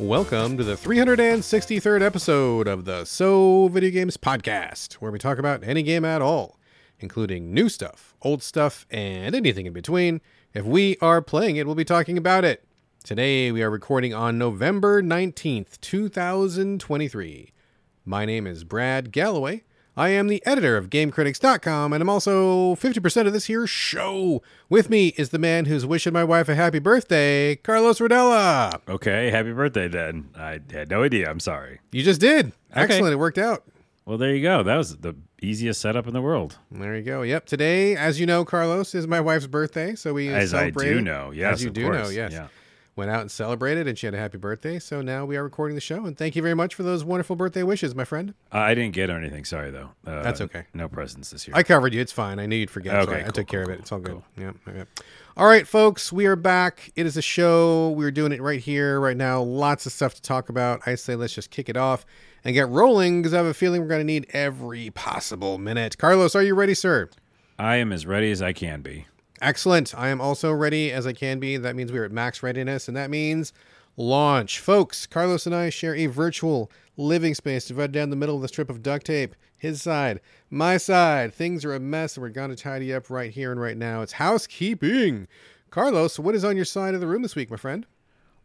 Welcome to the 363rd episode of the So Video Games Podcast, where we talk about any game at all, including new stuff, old stuff, and anything in between. If we are playing it, we'll be talking about it. Today, we are recording on November 19th, 2023. My name is Brad Gallaway. I am the editor of GameCritics.com, and I'm also 50% of this here show. With me is the man who's wishing my wife a happy birthday, Carlos Rodella. Okay, happy birthday, then. I had no idea. I'm sorry. You just did. Excellent. It worked out. Well, there you go. That was the easiest setup in the world. There you go. Yep. Today, as you know, Carlos is my wife's birthday, so we As I do know. Yes, as you of do course. know. Yes. Yeah. Went out and celebrated, and she had a happy birthday. So now we are recording the show, and thank you very much for those wonderful birthday wishes, my friend. Uh, I didn't get her anything. Sorry, though. Uh, That's okay. No presents this year. I covered you. It's fine. I knew you'd forget. Okay, I, I cool, took care cool, of it. It's all good. cool. Yeah, yeah. All right, folks, we are back. It is a show. We're doing it right here, right now. Lots of stuff to talk about. I say let's just kick it off and get rolling because I have a feeling we're going to need every possible minute. Carlos, are you ready, sir? I am as ready as I can be. Excellent. I am also ready as I can be. That means we are at max readiness, and that means launch. Folks, Carlos and I share a virtual living space divided down the middle of the strip of duct tape. His side, my side. Things are a mess, and we're going to tidy up right here and right now. It's housekeeping. Carlos, what is on your side of the room this week, my friend?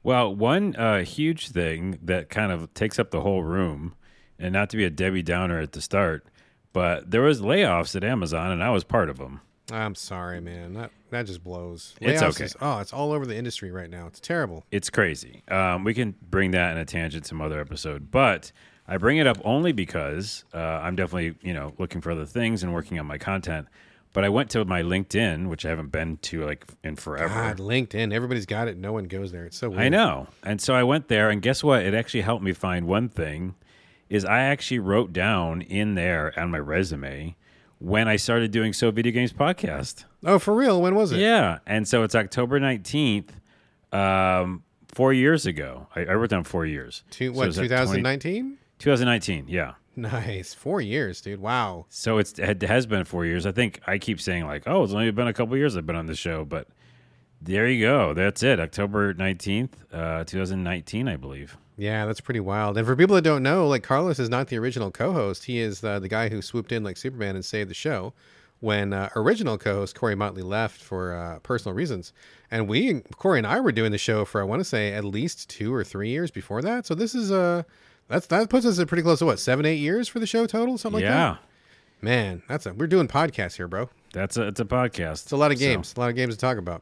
Well, one uh, huge thing that kind of takes up the whole room, and not to be a Debbie Downer at the start, but there was layoffs at Amazon, and I was part of them. I'm sorry, man. That that just blows. It's okay. is- oh, it's all over the industry right now. It's terrible. It's crazy. Um, we can bring that in a tangent some other episode, but I bring it up only because uh, I'm definitely you know looking for other things and working on my content. But I went to my LinkedIn, which I haven't been to like in forever. God, LinkedIn. Everybody's got it. No one goes there. It's so weird. I know, and so I went there, and guess what? It actually helped me find one thing. Is I actually wrote down in there on my resume when I started doing So Video Games podcast. Oh, for real? When was it? Yeah, and so it's October nineteenth, um, four years ago. I, I wrote down four years. Two, what, is that 2019? 2019, yeah. Nice. Four years, dude. Wow. So it's it has been four years. I think I keep saying like, oh, it's only been a couple years I've been on the show, but there you go. That's it. October nineteenth, uh, 2019, I believe. Yeah, that's pretty wild. And for people that don't know, like Carlos is not the original co-host. He is uh, the guy who swooped in like Superman and saved the show when uh, original co-host Corey Motley left for uh, personal reasons. And we, Corey and I, were doing the show for I want to say at least two or three years before that. So this is uh, that's that puts us at pretty close to what seven, eight years for the show total, something like that. yeah. Man, that's a we're doing podcasts here, bro. that's a it's a podcast. It's a lot of So, games, a lot of games to talk about.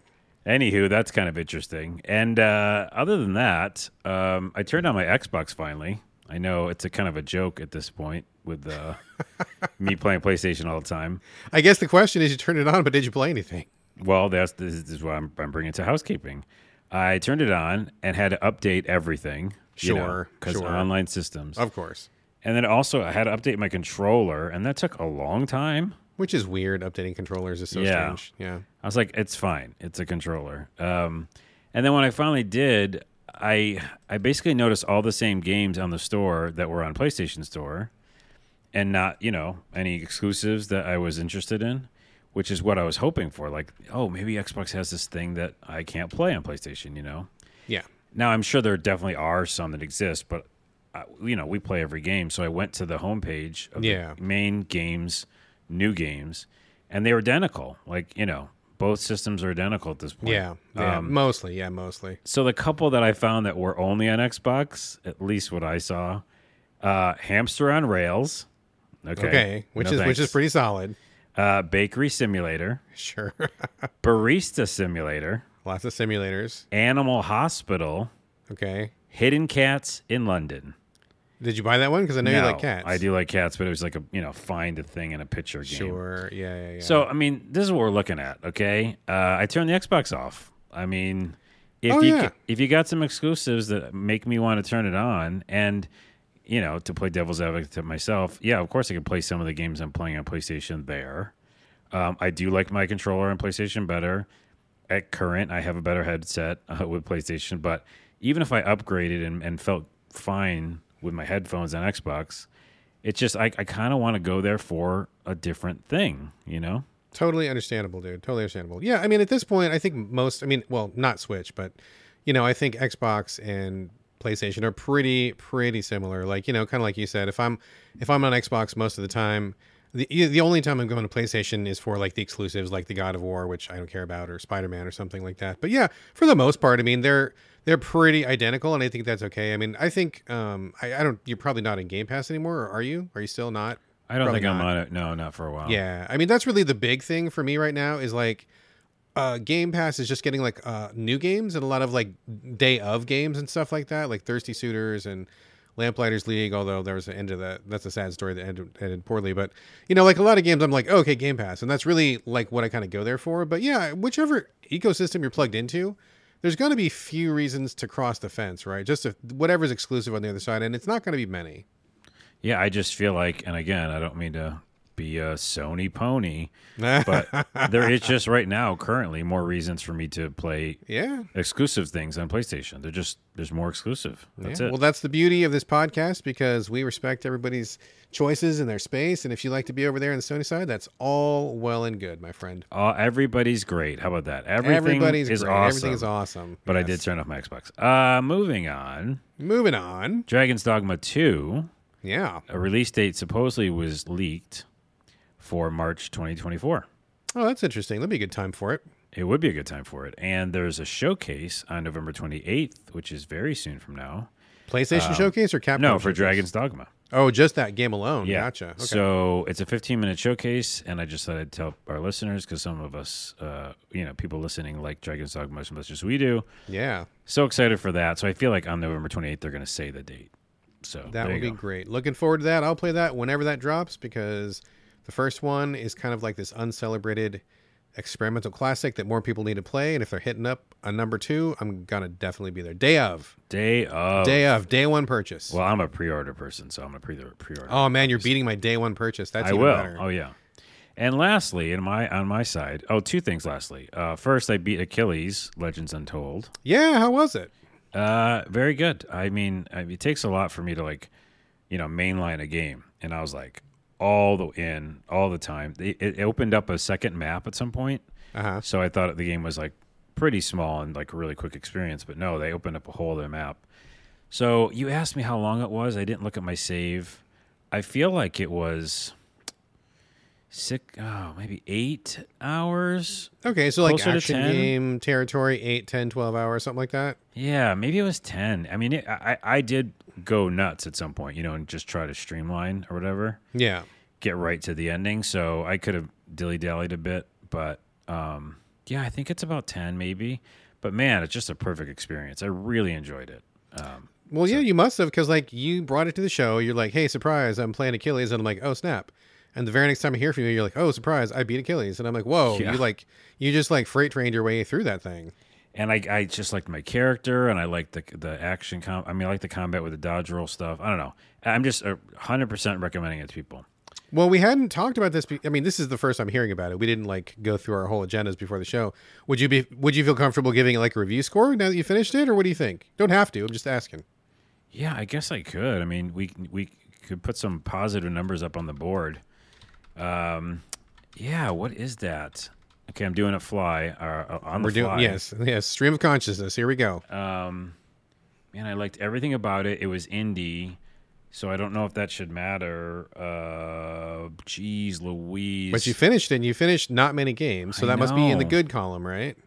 Anywho, that's kind of interesting. And uh, other than that, um, I turned on my Xbox finally. I know it's a kind of a joke at this point with uh, me playing PlayStation all the time. I guess the question is, you turned it on, but did you play anything? Well, that's this is what I'm, I'm bringing to housekeeping. I turned it on and had to update everything. Sure, because sure. online systems. Of course. And then also I had to update my controller, and that took a long time. Which is weird. Updating controllers is so Yeah. strange. Yeah. I was like, it's fine. It's a controller. Um, and then when I finally did, I I basically noticed all the same games on the store that were on PlayStation Store, and not you know any exclusives that I was interested in, which is what I was hoping for. Like, oh, maybe Xbox has this thing that I can't play on PlayStation. You know. Yeah. Now I'm sure there definitely are some that exist, but uh, you know we play every game. So I went to the homepage of Yeah. the main games, new games, and they were identical. Like you know both systems are identical at this point. Yeah. Yeah. Um, mostly. Yeah. Mostly. so the couple that I found that were only on Xbox, at least what I saw, uh, Hamster on Rails. Okay. Okay. Which No is which is pretty solid. Uh, Bakery Simulator, Sure. Barista Simulator, Lots of simulators. Animal Hospital, Okay. Hidden Cats in London. Did you buy that one? Because I know you No, like cats. I do like cats, but it was like a you know find a thing in a picture game. Sure. Yeah. Yeah. Yeah. So I mean, this is what we're looking at. Okay, uh, I turned the Xbox off. I mean, if Oh, you yeah. ca- if you got some exclusives that make me want to turn it on, and you know, to play devil's advocate to myself, yeah, of course I can play some of the games I'm playing on PlayStation there. Um, I do like my controller on PlayStation better. At current, I have a better headset uh, with PlayStation, but even if I upgraded and, and felt fine with my headphones on Xbox, it's just I, I kind of want to go there for a different thing, you know? Totally understandable, dude. Totally understandable. Yeah, I mean, at this point, I think most, I mean, well, not Switch, but you know, I think Xbox and PlayStation are pretty pretty similar. Like you know, kind of like you said, if I'm if I'm on Xbox most of the time, the the only time I'm going to PlayStation is for like the exclusives, like the God of War, which I don't care about, or Spider Man, or something like that. But yeah, for the most part, I mean they're they're pretty identical, and I think that's okay. I mean, I think um, I, I don't. You're probably not in Game Pass anymore, or are you? Are you still not? I don't Probably think I'm on it. No, not for a while. Yeah, I mean that's really the big thing for me right now is like uh Game Pass is just getting like uh new games and a lot of like day of games and stuff like that, like Thirsty Suitors and Lamplighters League, although there was an end to that. That's a sad story that ended, ended poorly. But you know, like a lot of games, I'm like, oh, okay, Game Pass, and that's really like what I kind of go there for. But yeah, whichever ecosystem you're plugged into, there's going to be few reasons to cross the fence, right? Just if whatever's exclusive on the other side, and it's not going to be many. Yeah, I just feel like, and again, I don't mean to be a Sony pony, but there is just right now, currently, more reasons for me to play yeah, exclusive things on PlayStation. They're just there's more exclusive. That's Yeah, it. Well, that's the beauty of this podcast because we respect everybody's choices and their space. And if you like to be over there on the Sony side, that's all well and good, my friend. Uh, everybody's great. How about that? Everything Everybody's is great. awesome. Everything is awesome. But I did turn off my Xbox. Uh, moving on. Moving on. Dragon's Dogma 2, Yeah. a release date supposedly was leaked for March 2024. Oh, that's interesting. That'd be a good time for it. It would be a good time for it. And there's a showcase on November 28th, which is very soon from now. PlayStation Showcase or Capcom? Um, No, for Showcase? Dragon's Dogma. Oh, just that game alone. Yeah. Gotcha. Okay. So it's a 15 minute showcase, and I just thought I'd tell our listeners because some of us, uh, you know, people listening like Dragon's Dogma as much as we do. yeah, So excited for that. So I feel like on November 28th, they're going to say the date. So that would be go. great. Looking forward to that. I'll play that whenever that drops because the first one is kind of like this uncelebrated experimental classic that more people need to play. And if they're hitting up a number two, I'm gonna definitely be there. Day of, Day of. day of, day one purchase. Well, I'm a pre-order person, so I'm a pre pre-order. oh man, you're beating my day one purchase. That's I even will. better. Oh yeah. And lastly, in my on my side, oh, two things. Lastly, uh, first, I beat Achilles Legends Untold. Yeah, how was it? Uh, very good. I mean, it takes a lot for me to like, you know, mainline a game, and I was like all the in all the time. It, it opened up a second map at some point, Uh huh. so I thought the game was like pretty small and like a really quick experience, but no, they opened up a whole other map. So you asked me how long it was. I didn't look at my save. I feel like it was six, oh, maybe eight hours. Okay, so like action 10? game territory, 8, 10, 12 hours, something like that. Yeah, maybe it was ten. I mean, it, I I did go nuts at some point, you know, and just try to streamline or whatever, Yeah. get right to the ending. So I could have dilly dallied a bit, but um, yeah, I think it's about ten, maybe. But man, it's just a perfect experience. I really enjoyed it. Um, Well, yeah, you must have because like you brought it to the show. You're like, "Hey, surprise! I'm playing Achilles," and I'm like, "Oh, snap!" And the very next time I hear from you, you're like, "Oh, surprise! I beat Achilles," and I'm like, "Whoa!" Yeah. You like you just like freight trained your way through that thing. And I, I just liked my character, and I liked the the action. Com- I mean, I like the combat with the dodge roll stuff. I don't know. I'm just hundred percent recommending it to people. Well, we hadn't talked about this. Be- I mean, this is the first time hearing about it. We didn't like go through our whole agendas before the show. Would you be? Would you feel comfortable giving it like a review score now that you finished it, or what do you think? Don't have to. I'm just asking. Yeah, I guess I could. I mean, we we could put some positive numbers up on the board. Um, yeah, what is that? Okay, I'm doing a fly uh, on We're the fly. doing yes, yes. Stream of consciousness. Here we go. Um, man, I liked everything about it. It was indie, so I don't know if that should matter. Uh, geez, Louise. But you finished it. and You finished not many games, so I that must be in the good column, right?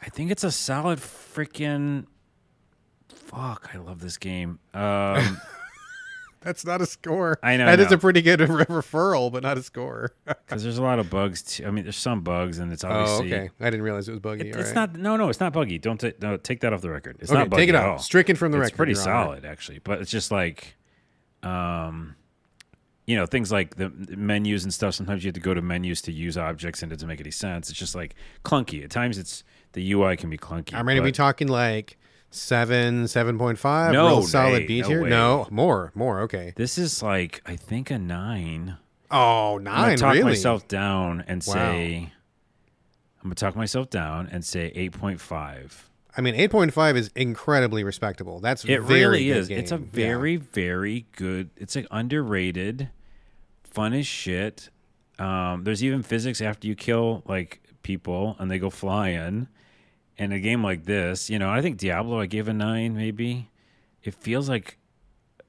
I think it's a solid freaking. Fuck, I love this game. Um, That's not a score. I know, That I is a pretty good re- referral, but not a score. because there's a lot of bugs. Too. I mean, there's some bugs, and it's obviously. oh, obviously. okay. I didn't realize it was buggy. It- it's right. not. No, no, it's not buggy. Don't ta- no, take that off the record. It's Okay, not buggy take it out. all. Stricken from the it's record. It's pretty solid, actually. But it's just like, um, you know, things like the menus and stuff. Sometimes you have to go to menus to use objects, and it doesn't make any sense. It's just like clunky. At times, it's the UI can be clunky. I mean, are we but- talking like seven, seven point five? No, real solid way, B no tier. way. No, more, more. Okay. This is like I think a nine. Oh, I'm nine. gonna talk really? myself down and Wow. say. I'm gonna talk myself down and say eight point five. I mean, eight point five is incredibly respectable. That's It very really is. It's a game. Yeah. very, very good. It's like underrated, fun as shit. Um, there's even physics after you kill like people and they go flying. And a game like this, you know, I think Diablo I gave a nine maybe. it feels like.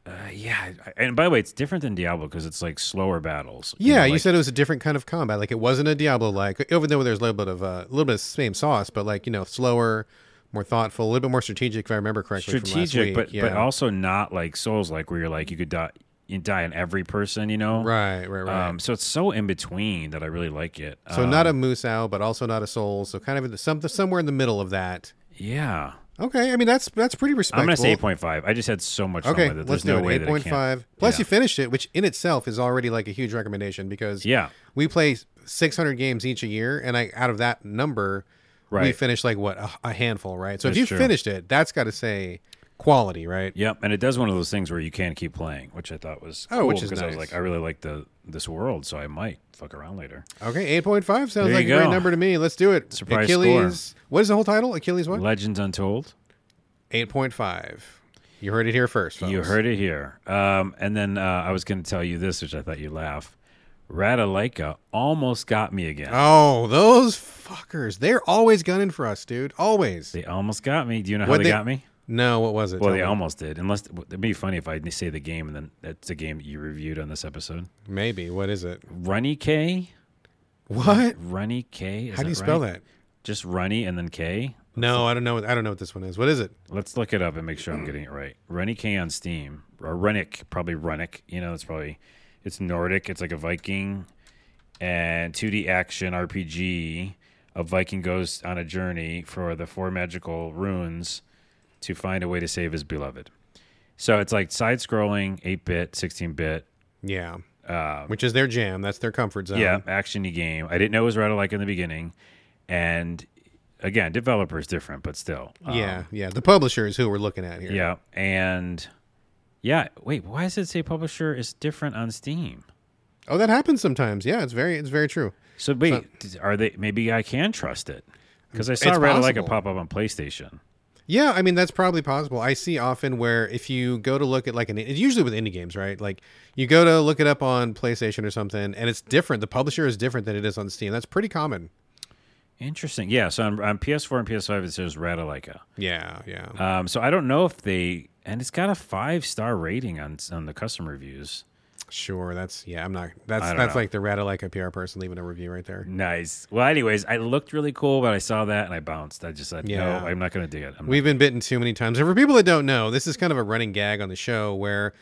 Uh, yeah, and by the way, it's different than Diablo because it's like slower battles. Yeah, know, you like- said it was a different kind of combat. Like it wasn't a Diablo like, even though there's a little bit of uh, a little bit of same sauce, but like you know, slower, more thoughtful, a little bit more strategic, if I remember correctly. strategic, but yeah. but also not like Souls like where you're like you could die die on every person, you know. right, right, right. Um, so it's so in between that I really like it. so Um, not a moose owl, but also not a soul. So kind of in the, some, somewhere in the middle of that. yeah. Okay, I mean that's that's pretty respectable. I'm gonna say eight point five. I just had so much fun Okay, with it. let's There's do no it. way Eight that it can't. Plus, Yeah. you finished it, which in itself is already like a huge recommendation because Yeah, we play 600 games each a year, and I out of that number, we Right. finished like what a, a handful, right? So That's if you true. finished it, that's got to say quality, right? Yep, and it does one of those things where you can't keep playing, which I thought was Oh, cool which is because I was like, I really like the this world, so I might fuck around later. Okay, 8.5 sounds There like a you great number to me. Let's do it. Surprise Achilles. What is the whole title? Achilles what? Legends Untold. 8.5. You heard it here first. Folks. You heard it here. Um, and then uh, I was going to tell you this, which I thought you'd laugh. Ratalaika almost got me again. Oh, those fuckers. They're always gunning for us, dude. Always. They almost got me. Do you know how What they, they- got me? No, what was it? Well, Tell they me. almost did. Unless it'd be funny if I say the game and then that's a game that you reviewed on this episode. Maybe. What is it? Runny K. What? Runny K. Is How do you spell right? that? Just Runny and then K. No, I don't know. I don't know what this one is. What is it? Let's look it up and make sure I'm getting it right. Runny K on Steam or Runnick, probably Runnick. You know, it's probably it's Nordic. It's like a Viking and 2D action RPG. A Viking goes on a journey for the four magical runes to find a way to save his beloved. So it's like side scrolling, 8 bit, 16 bit. Yeah. Uh, Which is their jam. That's their comfort zone. yeah, actiony game. I didn't know it was Ratalaika in the beginning. And again, developer's different, but still. Um, Yeah. Yeah. The publisher is who we're looking at here. Yeah, and yeah. Wait, why does it say publisher is different on Steam? Oh, that happens sometimes. Yeah, it's very it's very true. So wait, d- are they? Maybe I can trust it because I saw Ratalaika pop up on PlayStation. Yeah, I mean that's probably possible. I see often where if you go to look at like an it's usually with indie games, right? Like you go to look it up on PlayStation or something, and it's different. The publisher is different than it is on Steam. That's pretty common. Interesting. Yeah. So on, on PS4 and PS5 it says Ratalaika. Yeah, yeah. Um, so I don't know if they and it's got a five star rating on on the customer reviews. Sure, that's yeah. I'm not. That's that's know. like the Ratalaika PR person leaving a review right there. Nice. Well, anyways, I looked really cool, but I saw that and I bounced. I just said, Yeah. no, I'm not going to do it. I'm We've been bitten too many times. And for people that don't know, this is kind of a running gag on the show where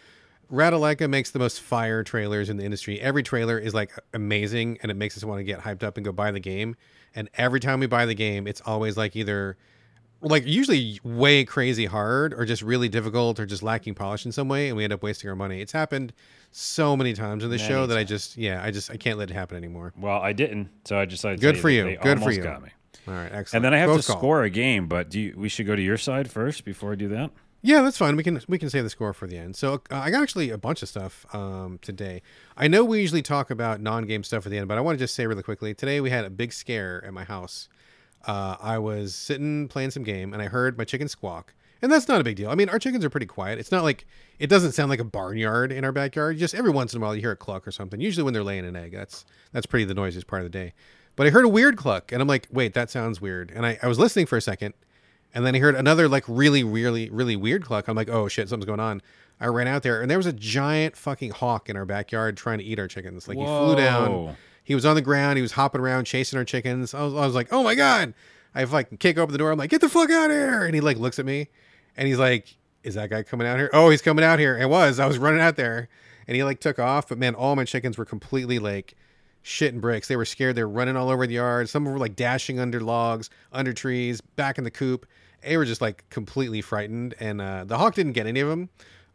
Ratalaika makes the most fire trailers in the industry. Every trailer is like amazing and it makes us want to get hyped up and go buy the game. And every time we buy the game, it's always like either like usually way crazy hard or just really difficult or just lacking polish in some way and we end up wasting our money. It's happened so many times in the show that I just yeah, I just I can't let it happen anymore. well, I didn't, so I decided. to Good for you. Good for you. Got me. All right, excellent. And then I have Close to call. score a game, but do you, we should go to your side first before I do that? Yeah, that's fine. We can we can save the score for the end. So uh, I got actually a bunch of stuff um, today. I know we usually talk about non-game stuff at the end, but I want to just say really quickly. Today we had a big scare at my house. Uh, I was sitting playing some game, and I heard my chicken squawk, and that's not a big deal. I mean, our chickens are pretty quiet. It's not like it doesn't sound like a barnyard in our backyard. Just every once in a while you hear a cluck or something. Usually when they're laying an egg. That's that's pretty the noisiest part of the day. But I heard a weird cluck, and I'm like, wait, that sounds weird. And I, I was listening for a second, and then I heard another like really, really, really weird cluck. I'm like, oh shit, something's going on. I ran out there and there was a giant fucking hawk in our backyard trying to eat our chickens. Like he flew down. He was on the ground. He was hopping around chasing our chickens. I was, I was like, oh my god. I like kick open the door. I'm like, get the fuck out of here. And he like looks at me and he's like, is that guy coming out here? Oh, he's coming out here. It was. I was running out there and he like took off. But man, all my chickens were completely like shit and bricks. They were scared. They were running all over the yard. Some were like dashing under logs, under trees, back in the coop. They were just like completely frightened. And uh, the hawk didn't get any of them,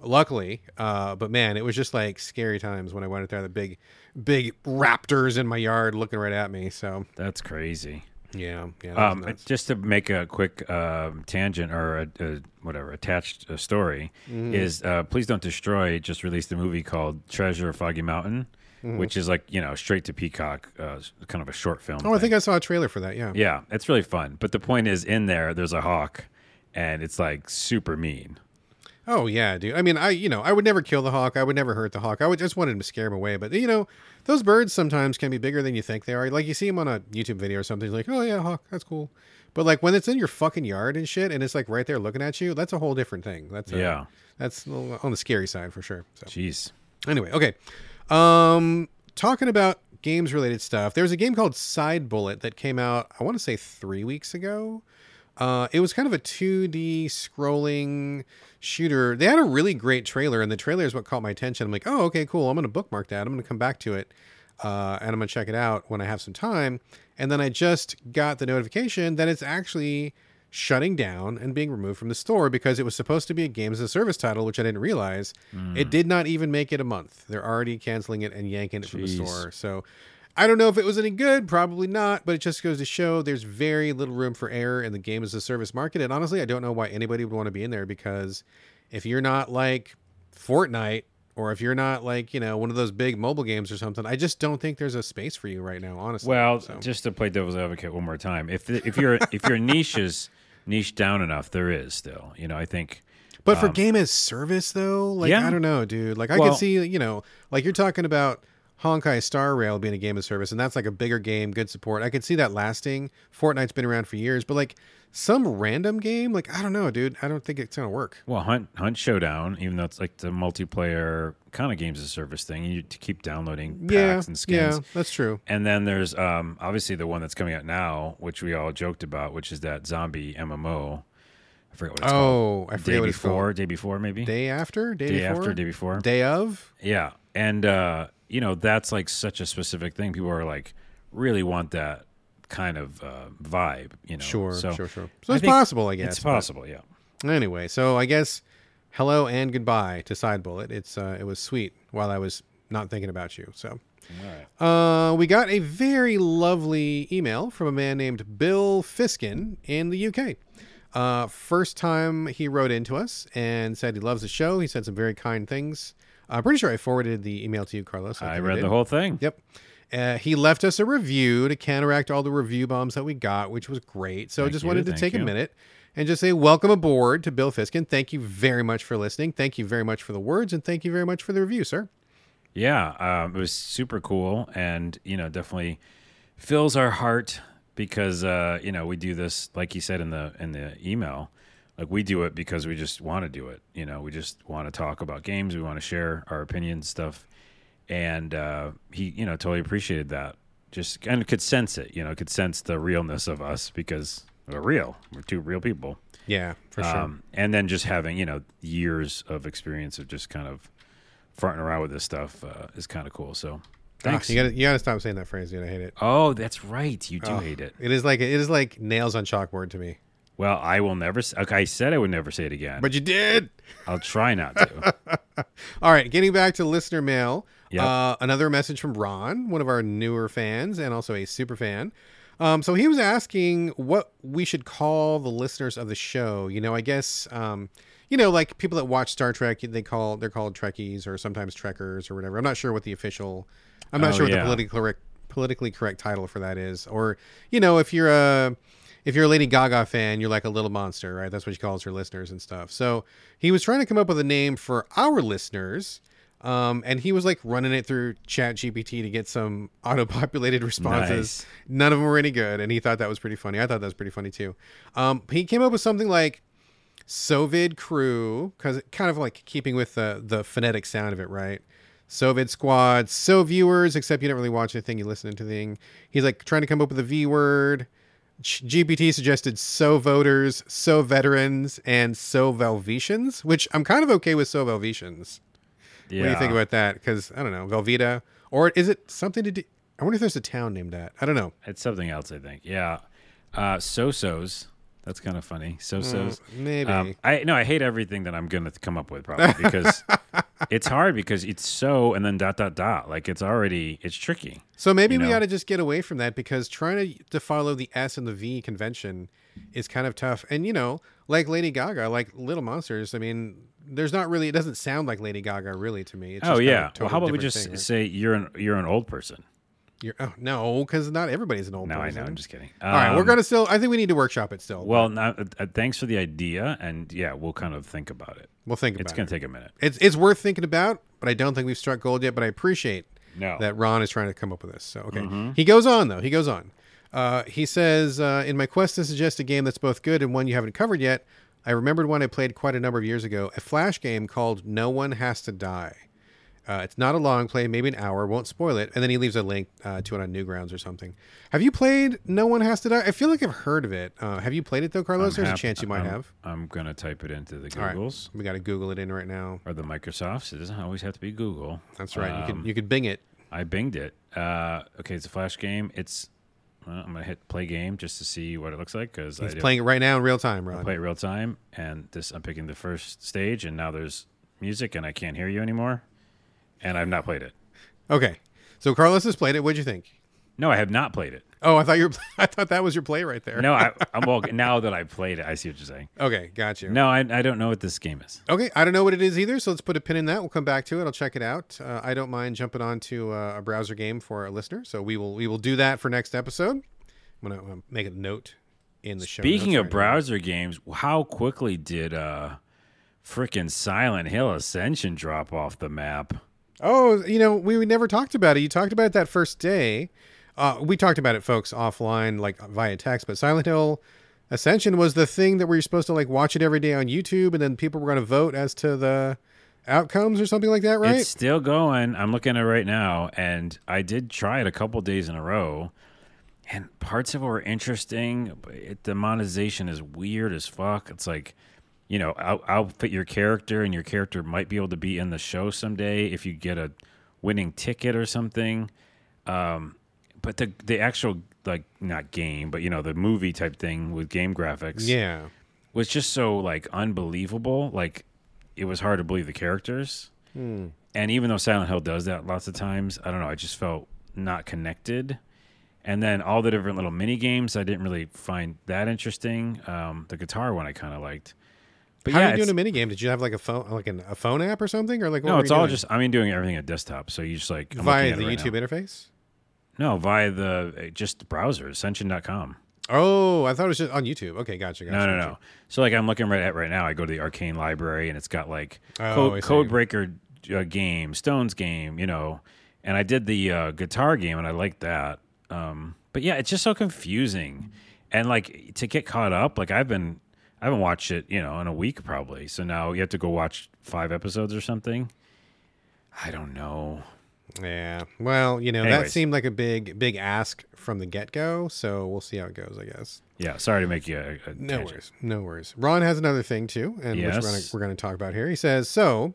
luckily. Uh, but man, it was just like scary times when I went out there. The big, big raptors in my yard looking right at me. So That's crazy. yeah, yeah. Um, just to make a quick um, tangent or a, a, whatever attached uh, story Mm-hmm. is uh, please don't destroy just released a movie called Treasure of Foggy Mountain, which is like you know straight to Peacock, uh, kind of a short film. Mm-hmm. Oh, I think I saw a trailer for that. Yeah. yeah, it's really fun. But the point is, in there, there's a hawk, and it's like super mean. Oh yeah, dude. I mean, I you know I would never kill the hawk. I would never hurt the hawk. I would just wanted to scare him away. But you know, those birds sometimes can be bigger than you think they are. Like you see them on a YouTube video or something, like, oh yeah, hawk, that's cool. But like when it's in your fucking yard and shit, and it's like right there looking at you, that's a whole different thing. That's a, Yeah. that's on the scary side for sure. So Jeez. anyway, okay. Um, talking about games related stuff, there's a game called Side Bullet that came out. I want to say three weeks ago. Uh, it was kind of a 2D scrolling shooter. They had a really great trailer, and the trailer is what caught my attention. I'm like, oh, okay, cool. I'm going to bookmark that. I'm going to come back to it, uh, and I'm going to check it out when I have some time. And then I just got the notification that it's actually shutting down and being removed from the store because it was supposed to be a games as a service title, which I didn't realize. It did not even make it a month. They're already canceling it and yanking it from the store. So I don't know if it was any good, probably not, but it just goes to show there's very little room for error in the game as a service market. And honestly, I don't know why anybody would want to be in there because if you're not like Fortnite or if you're not like, you know, one of those big mobile games or something, I just don't think there's a space for you right now, honestly. Well, So- just to play devil's advocate one more time, if the, if your if your niche is niche down enough, there is still. You know, I think. But for game as service though, like um, yeah. I don't know, dude. Like I Well- could see, you know, like you're talking about Honkai Star Rail being a game of service, and that's like a bigger game, good support. I could see that lasting. Fortnite's been around for years, but like some random game, like I don't know, dude. I don't think it's gonna work. Well, Hunt Hunt Showdown, even though it's like the multiplayer kind of games of service thing, you keep downloading packs Yeah, and skins. yeah, that's true. And then there's um, obviously the one that's coming out now, which we all joked about, which is that zombie MMO. I forget what it's called. Oh, I forget Day what it's before, called. day before, maybe Day after, day, day before, after, day before. day of. Yeah, and uh, you know that's like such a specific thing. People are like really want that kind of uh, vibe. You know, Sure, so sure, sure. So I it's possible, I guess. It's possible, yeah. Anyway, so I guess hello and goodbye to Side Bullet. It's uh, it was sweet while I was not thinking about you. So. Right. Uh, we got a very lovely email from a man named Bill Fiskin in the UK. Uh, first time he wrote into us and said he loves the show. He said some very kind things. I'm pretty sure I forwarded the email to you, Carlos. I think read the whole thing. Yep. Uh, he left us a review to counteract all the review bombs that we got, which was great. So Thank just you, wanted to take a minute and just say welcome aboard to Bill Fiskin. Thank you very much for listening. Thank you very much for the words, and thank you very much for the review, sir. Yeah, um, it was super cool, and you know, definitely fills our heart because uh, you know we do this, like you said in the in the email, like we do it because we just want to do it. You know, we just want to talk about games, we want to share our opinions, stuff, and uh, he, you know, totally appreciated that. Just and could sense it, you know, could sense the realness of us because we're real. We're two real people. Yeah, for sure. Um, and then just having you know years of experience of just kind of farting around with this stuff uh, is kind of cool. So thanks. Ah, you gotta you gotta stop saying that phrase, dude. I hate it. oh, that's right. You do Oh, hate it. It is like it is like nails on chalkboard to me. Well, I will never. Okay, I said I would never say it again, But you did. I'll try not to. All right, getting back to listener mail. Yep. Uh, another message from Ron, one of our newer fans and also a super fan. Um, so he was asking what we should call the listeners of the show. You know, I guess um, you know, like people that watch Star Trek, they call they're called Trekkies or sometimes Trekkers or whatever. I'm not sure what the official. I'm not Oh, sure what yeah. the politically correct politically correct title for that is. Or you know, if you're a if you're a Lady Gaga fan, you're like a little monster, right? That's what she calls her listeners and stuff. So he was trying to come up with a name for our listeners. Um, and he was like running it through Chat GPT to get some auto-populated responses. Nice. None of them were any good, and he thought that was pretty funny. I thought that was pretty funny too. Um, he came up with something like Sovid Crew, because kind of like keeping with the the phonetic sound of it, right? Sovid Squad, so viewers, except you don't really watch anything, you listen to the thing. He's like trying to come up with a V word. GPT suggested so voters, so veterans, and so Velvetians, which I'm kind of okay with so Velvetians. Yeah. What do you think about that? Because I don't know, Velveeta, or is it something to do? I wonder if there's a town named that. I don't know. It's something else, I think. Yeah. Uh, so-sos. That's kind of funny. So-sos. Maybe. Um, I no, I hate everything that I'm gonna come up with probably because it's hard because it's so and then dot dot dot. Like it's already it's tricky. so maybe you we know. got to just get away from that because trying to, to follow the S and the V convention is kind of tough. And you know, like Lady Gaga, like Little Monsters. I mean, there's not really. It doesn't sound like Lady Gaga really to me. It's Oh just kind of yeah. well, how about we just say you're an you're an old person? You're, oh no, because not everybody's an old person. No, I know. I'm just kidding. All right, we're Um, gonna still. I think we need to workshop it still. Well, now, uh, thanks for the idea, and yeah, we'll kind of think about it. we'll think about it. It's about going it. to take a minute. It's it's worth thinking about, but I don't think we've struck gold yet. But I appreciate No. that Ron is trying to come up with this. So okay, Mm-hmm. he goes on though. He goes on. Uh, he says, uh, "In my quest to suggest a game that's both good and one you haven't covered yet, I remembered one I played quite a number of years ago, a flash game called No One Has to Die. Uh, it's not a long play, maybe an hour. Won't spoil it. And then he leaves a link uh, to it on Newgrounds or something. Have you played No One Has to Die? I feel like I've heard of it. Uh, have you played it though, Carlos? I'm There's hap- a chance you might I'm, have. I'm going to type it into the right, Googles we got to Google it in right now. or the Microsofts. It doesn't always have to be Google. That's right. you Um, could you could Bing it. I binged it. Uh, okay, it's a flash game. It's. Well, I'm gonna hit play game just to see what it looks like because He's playing it right now in real time, Ron. I play it real time. And this, I'm picking the first stage, and now there's music, and I can't hear you anymore. And I've not played it. Okay, so Carlos has played it. What'd you think? No, I have not played it. Oh, I thought you were. I thought that was your play right there. No, I, I'm well. Now that I played it, I see what you're saying. Okay, got you. No, I, I don't know what this game is. Okay, I don't know what it is either, so let's put a pin in that. We'll come back to it. I'll check it out. Uh, I don't mind jumping on to uh, a browser game for a listener, so we will we will do that for next episode. I'm gonna, um, make a note in the show. Speaking of right now. browser games, how quickly did uh freaking Silent Hill Ascension drop off the map? Oh, you know, we never talked about it. You talked about it that first day. Uh, we talked about it, folks, offline, like via text. But Silent Hill Ascension was the thing that we were supposed to like watch it every day on YouTube, and then people were going to vote as to the outcomes or something like that, right? It's still going. I'm looking at it right now, and I did try it a couple days in a row, and parts of it were interesting. It, the monetization is weird as fuck. It's like, you know, out, outfit your character, and your character might be able to be in the show someday if you get a winning ticket or something. Um, but the the actual like not game, but you know the movie type thing with game graphics yeah. was just so like unbelievable. Like it was hard to believe the characters. Hmm. And even though Silent Hill does that lots of times, I don't know. I just felt not connected. And then all the different little mini games, I didn't really find that interesting. Um, the guitar one I kind of liked. But How yeah, are you doing a mini game? Did you have like a phone, like an, a phone app or something, or like no, it's all doing? just. I mean, doing everything at desktop. So you just like I'm via the right YouTube now. interface. No, via the uh, just the browser, Ascension.com. Oh, I thought it was just on YouTube. Okay, gotcha. gotcha No, no, gotcha. no. So like I'm looking right at right now. I go to the Arcane Library and it's got like Oh, code. Codebreaker uh, game, Stones game, you know. And I did the uh, guitar game and I liked that. Um, but yeah, it's just so confusing. And like to get caught up, like I've been, I haven't watched it, you know, in a week probably. So now you have to go watch five episodes or something. I don't know. Yeah. Well, you know, that seemed like a big, big ask from the get go. So we'll see how it goes, I guess. Yeah, sorry to make you a, a No tangent. worries. No worries. Ron has another thing too, and which Yes. gonna, we're going to talk about here. He says, "So,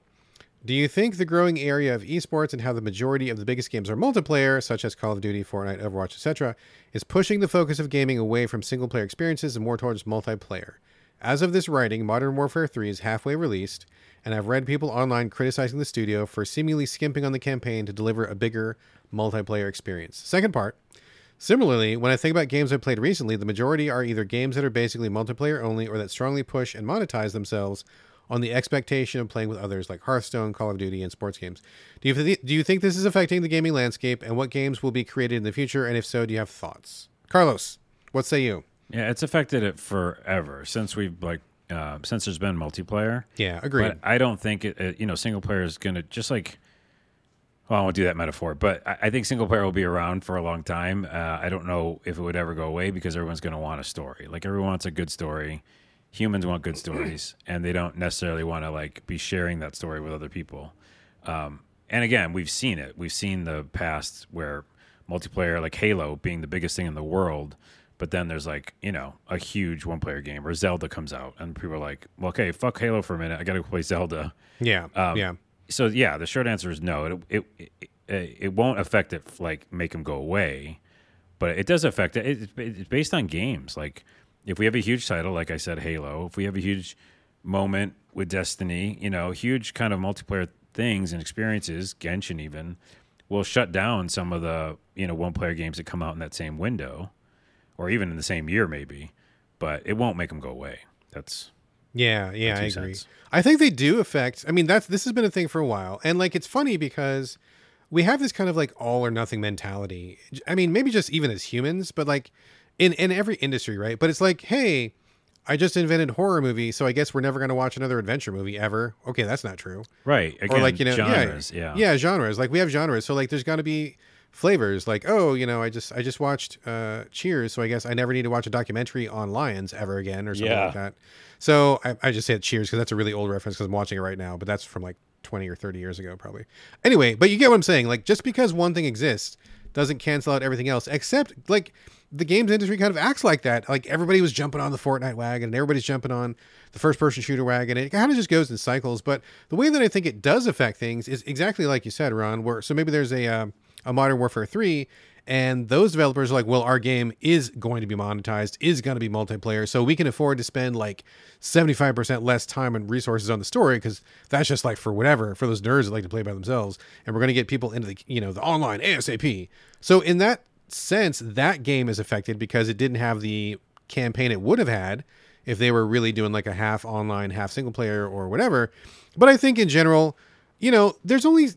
do you think the growing area of esports and how the majority of the biggest games are multiplayer, such as Call of Duty, Fortnite, Overwatch, etc., is pushing the focus of gaming away from single player experiences and more towards multiplayer? As of this writing, Modern Warfare 3 is halfway released, and I've read people online criticizing the studio for seemingly skimping on the campaign to deliver a bigger multiplayer experience. Second part." Similarly, when I think about games I've played recently, the majority are either games that are basically multiplayer only or that strongly push and monetize themselves on the expectation of playing with others like Hearthstone, Call of Duty, and sports games. Do you, th- do you think this is affecting the gaming landscape and what games will be created in the future? And if so, do you have thoughts? Carlos, what say you? Yeah, it's affected it forever since we've like uh, since there's been multiplayer. Yeah, agreed. But I don't think it, it you know single player is gonna just like. Well, I won't do that metaphor, but I, I think single player will be around for a long time. Uh, I don't know if it would ever go away because everyone's going to want a story. Like everyone wants a good story. Humans want good stories, and they don't necessarily want to like be sharing that story with other people. Um, and again, we've seen it. We've seen the past where multiplayer, like Halo, being the biggest thing in the world, but then there's like you know a huge one player game or Zelda comes out, and people are like, "Well, okay, fuck Halo for a minute. I got to play Zelda." yeah, Um, yeah. So yeah, the short answer is no. It it it, it won't affect it like make them go away, but it does affect it. It's, it's based on games. Like if we have a huge title, like I said, Halo. If we have a huge moment with Destiny, you know, huge kind of multiplayer things and experiences, Genshin even, will shut down some of the you know one player games that come out in that same window, or even in the same year maybe. But it won't make them go away. That's Yeah, yeah, I agree. cents. I think they do affect. I mean, that's this has been a thing for a while, and like it's funny because we have this kind of like all or nothing mentality. I mean, maybe just even as humans, but like in in every industry, right? But it's like, hey, I just invented horror movie, so I guess we're never going to watch another adventure movie ever. Okay, that's not true. Right. Again, or like you know, genres. yeah, Yeah. yeah, genres. Like we have genres, so like there's got to be flavors. Like oh, you know, I just I just watched uh, Cheers, so I guess I never need to watch a documentary on lions ever again or something Yeah. like that. So I, I just said Cheers because that's a really old reference because I'm watching it right now, but that's from like 20 or 30 years ago probably. Anyway, but you get what I'm saying. Like just because one thing exists doesn't cancel out everything else, except like the games industry kind of acts like that. Like everybody was jumping on the Fortnite wagon and everybody's jumping on the first person shooter wagon. It kind of just goes in cycles. But the way that I think it does affect things is exactly like you said, Ron, where so maybe there's a, um, a Modern Warfare 3 and those developers are like, well, our game is going to be monetized, is going to be multiplayer, so we can afford to spend like 75% less time and resources on the story because that's just like for whatever, for those nerds that like to play by themselves. And we're going to get people into the, you know, the online ASAP. So in that sense, that game is affected because it didn't have the campaign it would have had if they were really doing like a half online, half single player or whatever. But I think in general, you know, there's only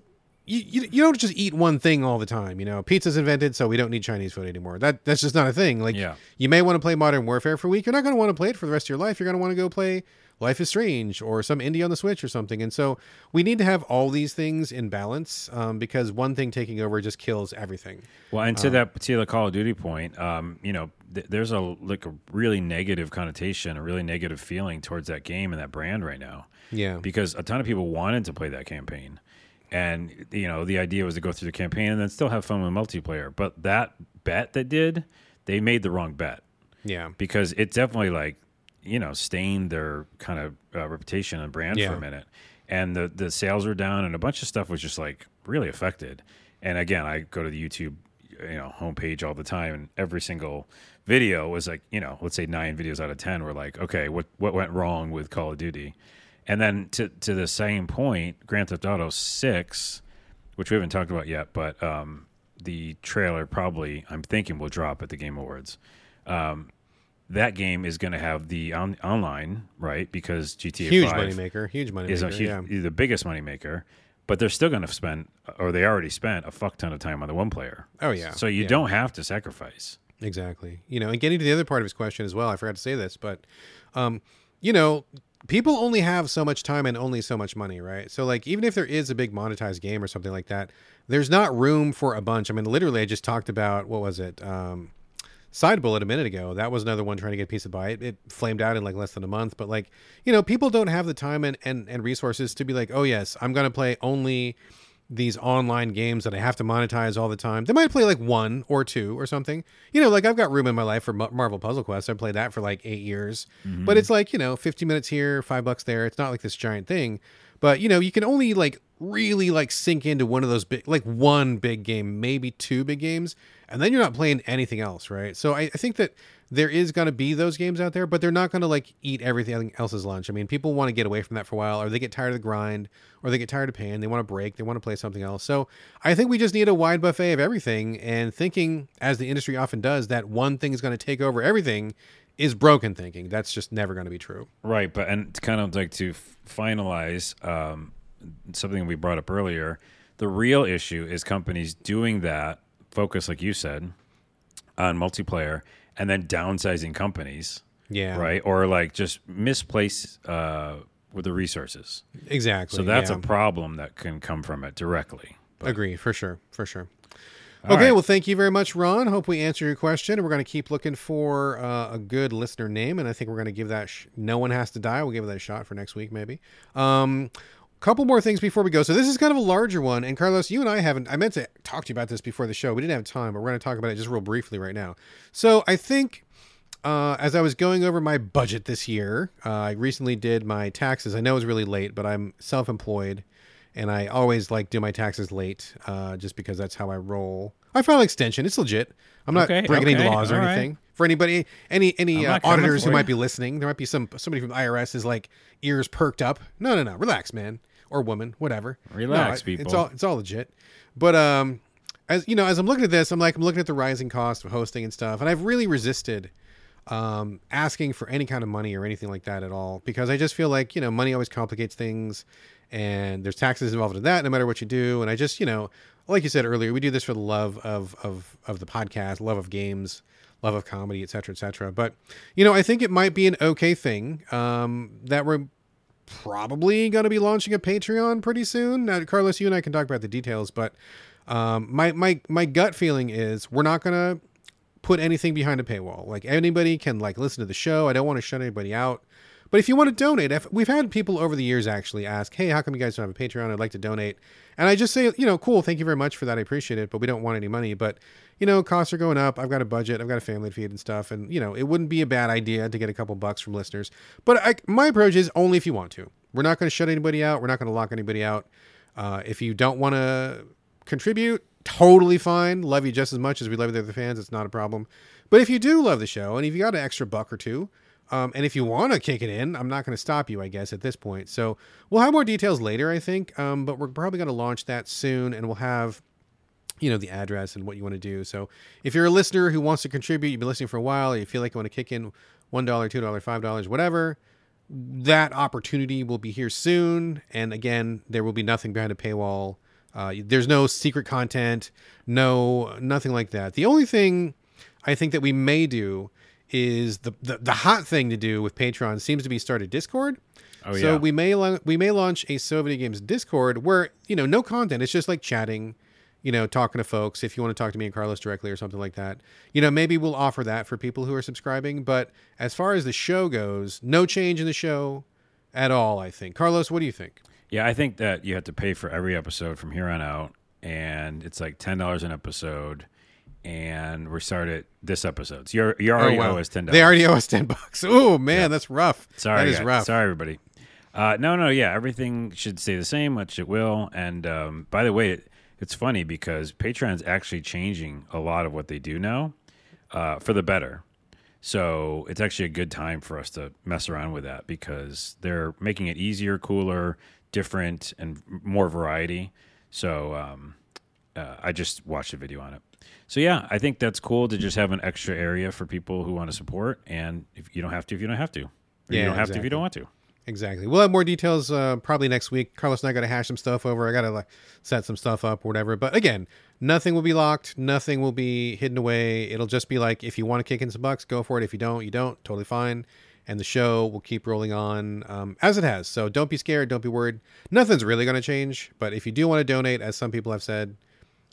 you, you, don't just eat one thing all the time. You know, pizza's invented, so we don't need Chinese food anymore. That that's just not a thing. Like, Yeah. you may want to play Modern Warfare for a week. You're not going to want to play it for the rest of your life. You're going to want to go play Life is Strange or some indie on the Switch or something. And so we need to have all these things in balance um, because one thing taking over just kills everything. Well, and to that to the Call of Duty point, um, you know, th- there's a like a really negative connotation, a really negative feeling towards that game and that brand right now. Yeah. because a ton of people wanted to play that campaign, and you know, the idea was to go through the campaign and then still have fun with multiplayer. But that bet that did, they made the wrong bet. Yeah. because it definitely like you know stained their kind of uh, reputation and brand for a minute. And the the sales were down and a bunch of stuff was just like really affected. And again i go to the youtube you know homepage all the time and every single video was like you know let's say nine videos out of ten were like okay what what went wrong with call of duty and then to to the same point grand theft auto 6 which we haven't talked about yet but um the trailer probably i'm thinking will drop at the game awards that game is going to have the on- online, right? Because GTA Huge 5 moneymaker. Huge moneymaker. is a huge, yeah. the biggest moneymaker, but they're still going to spend, or they already spent a fuck ton of time on the one player. Oh, yeah. So you Yeah. don't have to sacrifice. Exactly. You know, and getting to the other part of his question as well, I forgot to say this, but um, you know, people only have so much time and only so much money, right? So like even if there is a big monetized game or something like that, there's not room for a bunch. I mean, literally I just talked about what was it? Um Side Bullet a minute ago. That was another one trying to get a piece of buy. It, it flamed out in like less than a month. But like, you know, people don't have the time and, and, and resources to be like, oh yes, I'm gonna play only these online games that I have to monetize all the time. They might play like one or two or something. You know, like I've got room in my life for Marvel Puzzle Quest. I played that for like eight years, mm-hmm. but it's like you know, 50 minutes here, five bucks there. It's not like this giant thing. But you know, you can only like really like sink into one of those big, like one big game, maybe two big games, and then you're not playing anything else, right? So I, I think that there is going to be those games out there, but they're not going to like eat everything else's lunch. I mean, people want to get away from that for a while, or they get tired of the grind, or they get tired of paying. They want to break. They want to play something else. So I think we just need a wide buffet of everything. And thinking, as the industry often does, that one thing is going to take over everything is broken thinking. That's just never going to be true. Right, but and kind of like to finalize um, something we brought up earlier, the real issue is companies doing that focus, like you said, on multiplayer, and then downsizing companies, Yeah. right, or like just misplace uh, with the resources. Exactly. So that's yeah. a problem that can come from it directly. Agree for sure, for sure. All okay, right. well, thank you very much, Ron. Hope we answered your question. We're going to keep looking for uh, a good listener name, and I think we're going to give that. Sh- no one has to die. We'll give that a shot for next week, maybe. Um, couple more things before we go. So this is kind of a larger one, and Carlos, you and I haven't. I meant to talk to you about this before the show. We didn't have time, but we're going to talk about it just real briefly right now. So I think. Uh, as I was going over my budget this year, uh, I recently did my taxes. I know it's really late, but I'm self-employed, and I always like do my taxes late, uh, just because that's how I roll. I file extension; it's legit. I'm not Okay, breaking any laws or all right. anything. For anybody, any any uh, auditors who for might be listening, there might be some somebody from the IRS is like ears perked up. No, no, no, relax, man, or woman, whatever. Relax, No, I- It's all it's all legit. But um, as you know, as I'm looking at this, I'm like I'm looking at the rising cost of hosting and stuff, and I've really resisted um, asking for any kind of money or anything like that at all because I just feel like you know money always complicates things, and there's taxes involved in that no matter what you do, and I just you know like you said earlier, we do this for the love of of of the podcast, love of games, love of comedy, etc., cetera, etc. Cetera. But you know, I think it might be an okay thing um, that we're probably going to be launching a Patreon pretty soon. Now, Carlos, you and I can talk about the details, but um, my my my gut feeling is we're not going to put anything behind a paywall. Like anybody can like listen to the show. I don't want to shut anybody out. But if you want to donate, if, we've had people over the years actually ask, "Hey, how come you guys don't have a Patreon? I'd like to donate." And I just say, you know, cool, thank you very much for that. I appreciate it, but we don't want any money. But you know, costs are going up. I've got a budget. I've got a family to feed and stuff, and you know, it wouldn't be a bad idea to get a couple bucks from listeners. But I, my approach is only if you want to. We're not going to shut anybody out. We're not going to lock anybody out. Uh, if you don't want to contribute, totally fine. Love you just as much as we love the other fans. It's not a problem. But if you do love the show, and if you got an extra buck or two, um, and if you want to kick it in, I'm not going to stop you, I guess, at this point. So we'll have more details later, I think. Um, but we're probably going to launch that soon, and we'll have, you know, the address and what you want to do. So if you're a listener who wants to contribute, you've been listening for a while, you feel like you want to kick in one dollar, two dollar, five dollars, whatever, that opportunity will be here soon. And again, there will be nothing behind a paywall. Uh, there's no secret content, no nothing like that. The only thing I think that we may do is the, the, the hot thing to do with Patreon seems to be start a Discord. Oh, yeah. so yeah. we may we may launch a So Video Games Discord where you know no content. It's just like chatting, you know, talking to folks. If you want to talk to me and Carlos directly or something like that, you know, maybe we'll offer that for people who are subscribing. But as far as the show goes, no change in the show at all. I think. Carlos, what do you think? Yeah, I think that you have to pay for every episode from here on out, and it's like ten dollars an episode and we started this episode. So you're you already oh, wow. owe us ten dollars. They already owe us ten bucks. Oh man, yeah. that's rough. Sorry, that is rough. Sorry, everybody. Uh, no, no, yeah, everything should stay the same, which it will. And um, by the way, it's funny because Patreon's actually changing a lot of what they do now uh, for the better. So it's actually a good time for us to mess around with that because they're making it easier, cooler, different, and more variety. So um, uh, I just watched a video on it. So yeah, I think that's cool to just have an extra area for people who want to support, and if you don't have to, if you don't have to, yeah, you don't have exactly. to if you don't want to. Exactly. We'll have more details uh, probably next week. Carlos and I got to hash some stuff over. I got to like, set some stuff up or whatever. But again, nothing will be locked. Nothing will be hidden away. It'll just be like if you want to kick in some bucks, go for it. If you don't, you don't. Totally fine. And the show will keep rolling on um, as it has. So don't be scared. Don't be worried. Nothing's really going to change. But if you do want to donate, as some people have said,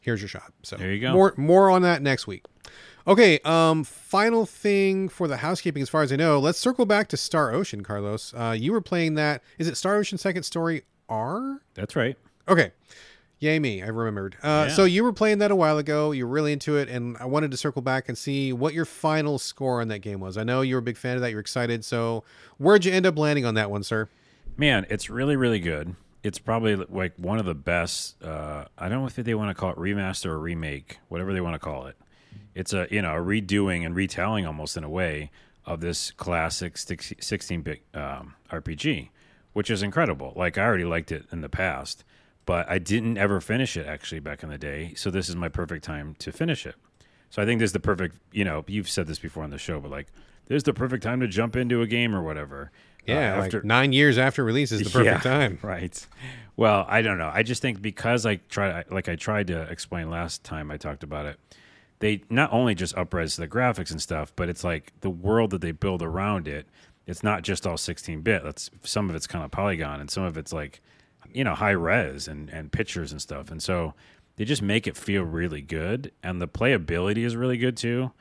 here's your shot. So there you go. More more on that next week. Okay, um, final thing for the housekeeping, as far as I know, let's circle back to Star Ocean, Carlos. Uh, you were playing that. Is it Star Ocean Second Story R? That's right. Okay. Yay me, I remembered. Uh, yeah. So you were playing that a while ago. You're really into it, and I wanted to circle back and see what your final score on that game was. I know you were a big fan of that. You're excited. So where'd you end up landing on that one, sir? Man, it's really, really good it's probably like one of the best. Uh, I don't know if they want to call it remaster or remake, whatever they want to call it. It's a you know a redoing and retelling almost in a way of this classic 16-bit um, RPG, which is incredible. Like I already liked it in the past, but I didn't ever finish it actually back in the day. So this is my perfect time to finish it. So I think this is the perfect. You know, you've said this before on the show, but like this is the perfect time to jump into a game or whatever. Yeah, uh, after like nine years after release is the perfect yeah, time. Right. Well, I don't know. I just think because I try, like I tried to explain last time I talked about it, they not only just upres the graphics and stuff, but it's like the world that they build around it. It's not just all 16 bit. That's some of it's kind of polygon, and some of it's like, you know, high res and and pictures and stuff. And so they just make it feel really good, and the playability is really good too.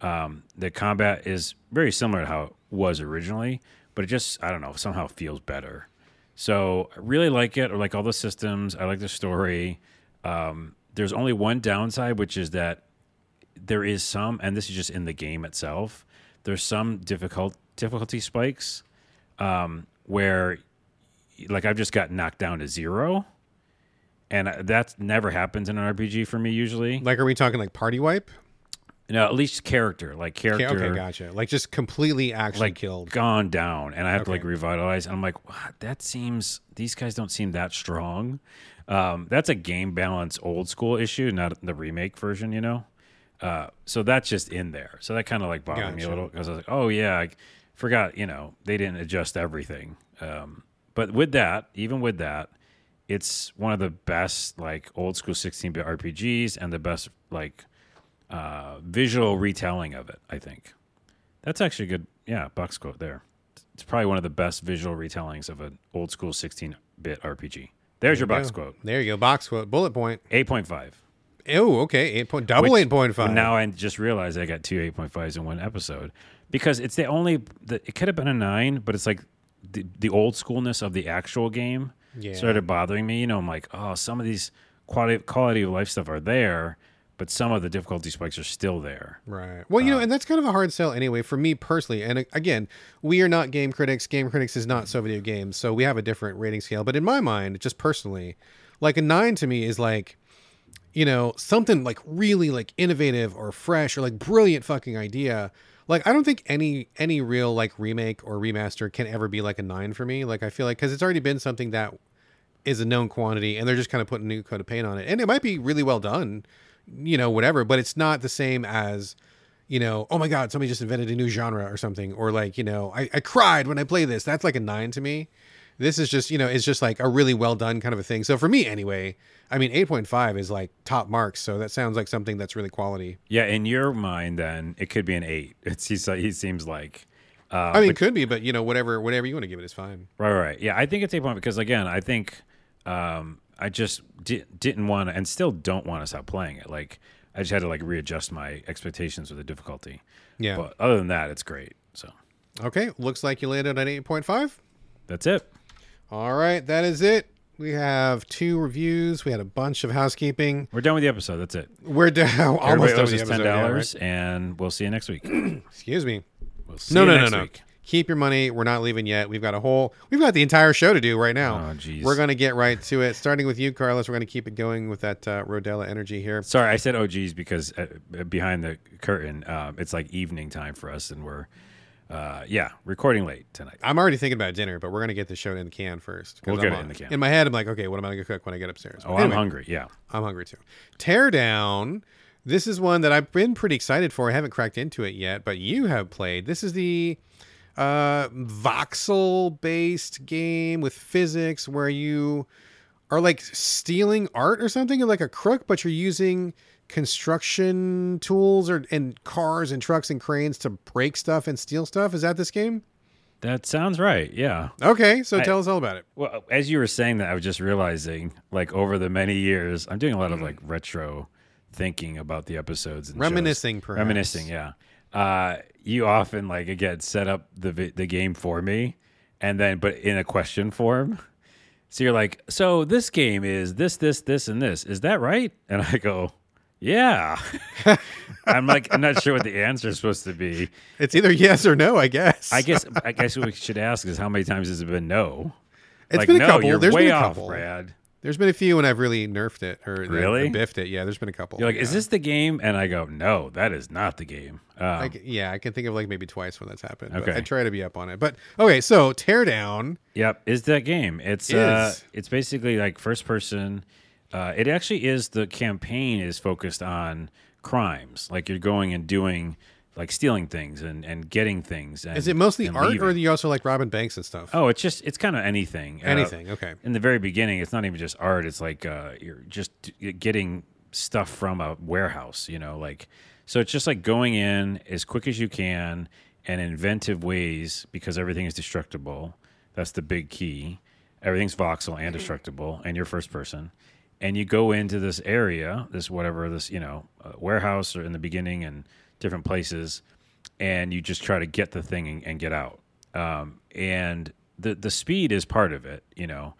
Um, the combat is very similar to how it was originally, but it just I don't know somehow feels better. So I really like it. I like all the systems. I like the story. Um, there's only one downside, which is that there is some, and this is just in the game itself. There's some difficult difficulty spikes um, where, like, I've just got knocked down to zero, and that never happens in an RPG for me usually. Like, are we talking like party wipe? No, at least character, like character. Okay, gotcha. Like just completely actually like killed, gone down, and I have okay. to like revitalize. And I'm like? That seems these guys don't seem that strong. Um, that's a game balance old school issue, not the remake version. You know, uh, so that's just in there. So that kind of like bothered gotcha. me a little because I was like, oh yeah, I forgot. You know, they didn't adjust everything. Um, but with that, even with that, it's one of the best like old school 16-bit RPGs and the best like uh, visual retelling of it. I think that's actually a good. Yeah, box quote there. It's probably one of the best visual retellings of an old school 16-bit RPG. There's your box quote. There you go. Box quote. Bullet point. 8.5. Oh, okay. Eight point double Which- eight point five. Now I just realized I got two 8.5s in one episode because it's the only. The, it could have been a nine, but it's like the, the old schoolness of the actual game Yeah. started bothering me. You know, I'm like, oh, some of these quality quality of life stuff are there, but some of the difficulty spikes are still there. Right. Well, you know, and that's kind of a hard sell anyway for me personally. And uh, again, we are not game critics. Game critics is not so video games, so we have a different rating scale. But in my mind, just personally, like a nine to me is like, you know, something like really like innovative or fresh or like brilliant fucking idea. Like I don't think any any real like remake or remaster can ever be like a nine for me. Like I feel like because it's already been something that is a known quantity and they're just kind of putting a new coat of paint on it and it might be really well done you know whatever but it's not the same as you know oh my god somebody just invented a new genre or something or like you know i, I cried when i play this that's like a nine to me this is just you know it's just like a really well done kind of a thing so for me anyway i mean 8.5 is like top marks so that sounds like something that's really quality Yeah, in your mind, then it could be an eight. It's he's, he seems like. Uh, i mean it could be but you know whatever whatever you want to give it is fine Right, right. Yeah, I think it's a point because again, I think um, I just di- didn't want to, and still don't want to stop playing it. Like I just had to like readjust my expectations with the difficulty. yeah But other than that, it's great. So okay looks like you landed on 8.5 that's it. All right, that is it. We have two reviews. We had a bunch of housekeeping. We're done with the episode. That's it. We're down almost done owes with us the ten episode. yeah, dollars, and we'll see you next week. Excuse me. We'll see No, you no, no, next no. week. Keep your money. We're not leaving yet. We've got a whole. We've got the entire show to do right now. Oh, jeez. We're gonna get right to it. Starting with you, Carlos. We're gonna keep it going with that uh, Rodella energy here. Sorry, I said OGs because uh, behind the curtain, um, it's like evening time for us, and we're uh, yeah recording late tonight. I'm already thinking about dinner, but we're gonna get the show in the can first. We'll get I'm it on- in the can. In my head, I'm like, okay, what am I gonna cook when I get upstairs? Oh, Anyway. I'm hungry. Yeah. I'm hungry too. Teardown. This is one that I've been pretty excited for. I haven't cracked into it yet, but you have played. This is the uh, voxel based game with physics where you are like stealing art or something. You're like a crook, but you're using construction tools or and cars and trucks and cranes to break stuff and steal stuff. Is that this game? That sounds right. Yeah. Okay, so I- tell us all about it. Well, as you were saying that, I was just realizing, like over the many years, I'm doing a lot of like retro thinking about the episodes and shows. Reminiscing, perhaps. Reminiscing, yeah. Uh, you often like again set up the the game for me, and then but in a question form. So you're like, so this game is this, this, this, and this. Is that right? And I go, yeah. I'm like, I'm not sure what the answer is supposed to be. It's either yes or no, I guess. I guess, I guess what we should ask is how many times has it been no? It's like, been a no, couple. you're There's way been a off, couple. Brad. There's been a few when I've really nerfed it or Really? biffed it. Yeah, there's been a couple. You're like, yeah. is this the game? And I go, no, that is not the game. Um, I yeah, I can think of like maybe twice when that's happened. Okay. I try to be up on it. But okay, so Teardown. Yep, is that game. It's uh it's basically like first person. Uh, it actually is the campaign is focused on crimes. Like you're going and doing like stealing things and, and getting things. And, Is it mostly art, or leaving. are you also like robbing Banks and stuff? Oh, it's just it's kind of anything. Uh, Anything. Okay. in the very beginning, it's not even just art. It's like uh, you're just getting stuff from a warehouse, you know, like so. It's just like going in as quick as you can and inventive ways because everything is destructible. That's the big key. Everything's voxel and destructible, and you're first person. And you go into this area, this whatever, this you know, uh, warehouse or in the beginning and different places, and you just try to get the thing and, and get out. Um, and the the speed is part of it, you know,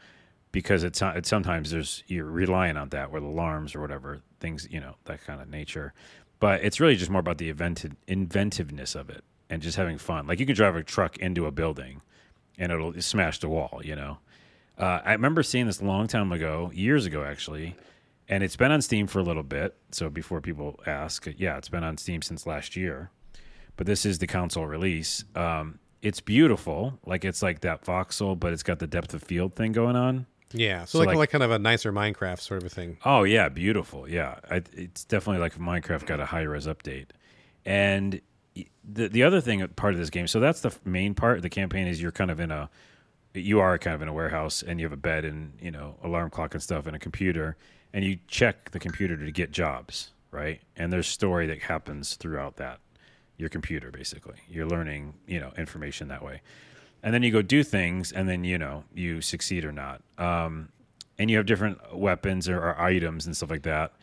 because it's, it's sometimes there's you're relying on that with alarms or whatever things, you know, that kind of nature. But it's really just more about the invented inventiveness of it and just having fun. Like you can drive a truck into a building and it'll smash the wall, you know. Uh, I remember seeing this a long time ago, years ago actually, and it's been on Steam for a little bit. So before people ask, yeah, it's been on Steam since last year, but this is the console release. Um, it's beautiful, like it's like that voxel, but it's got the depth of field thing going on. Yeah. So, So, like, like- like kind of a nicer Minecraft sort of a thing. Oh yeah, beautiful. Yeah, I, it's definitely like Minecraft got a high res update, and the the other thing part of this game. So that's the main part. The campaign is you're kind of in a you are kind of in a warehouse and you have a bed and you know alarm clock and stuff and a computer and you check the computer to get jobs right? And there's story that happens throughout that your computer basically. You're learning you know information that way. And then you go do things and then you know you succeed or not. Um, and you have different weapons or, or items and stuff like that.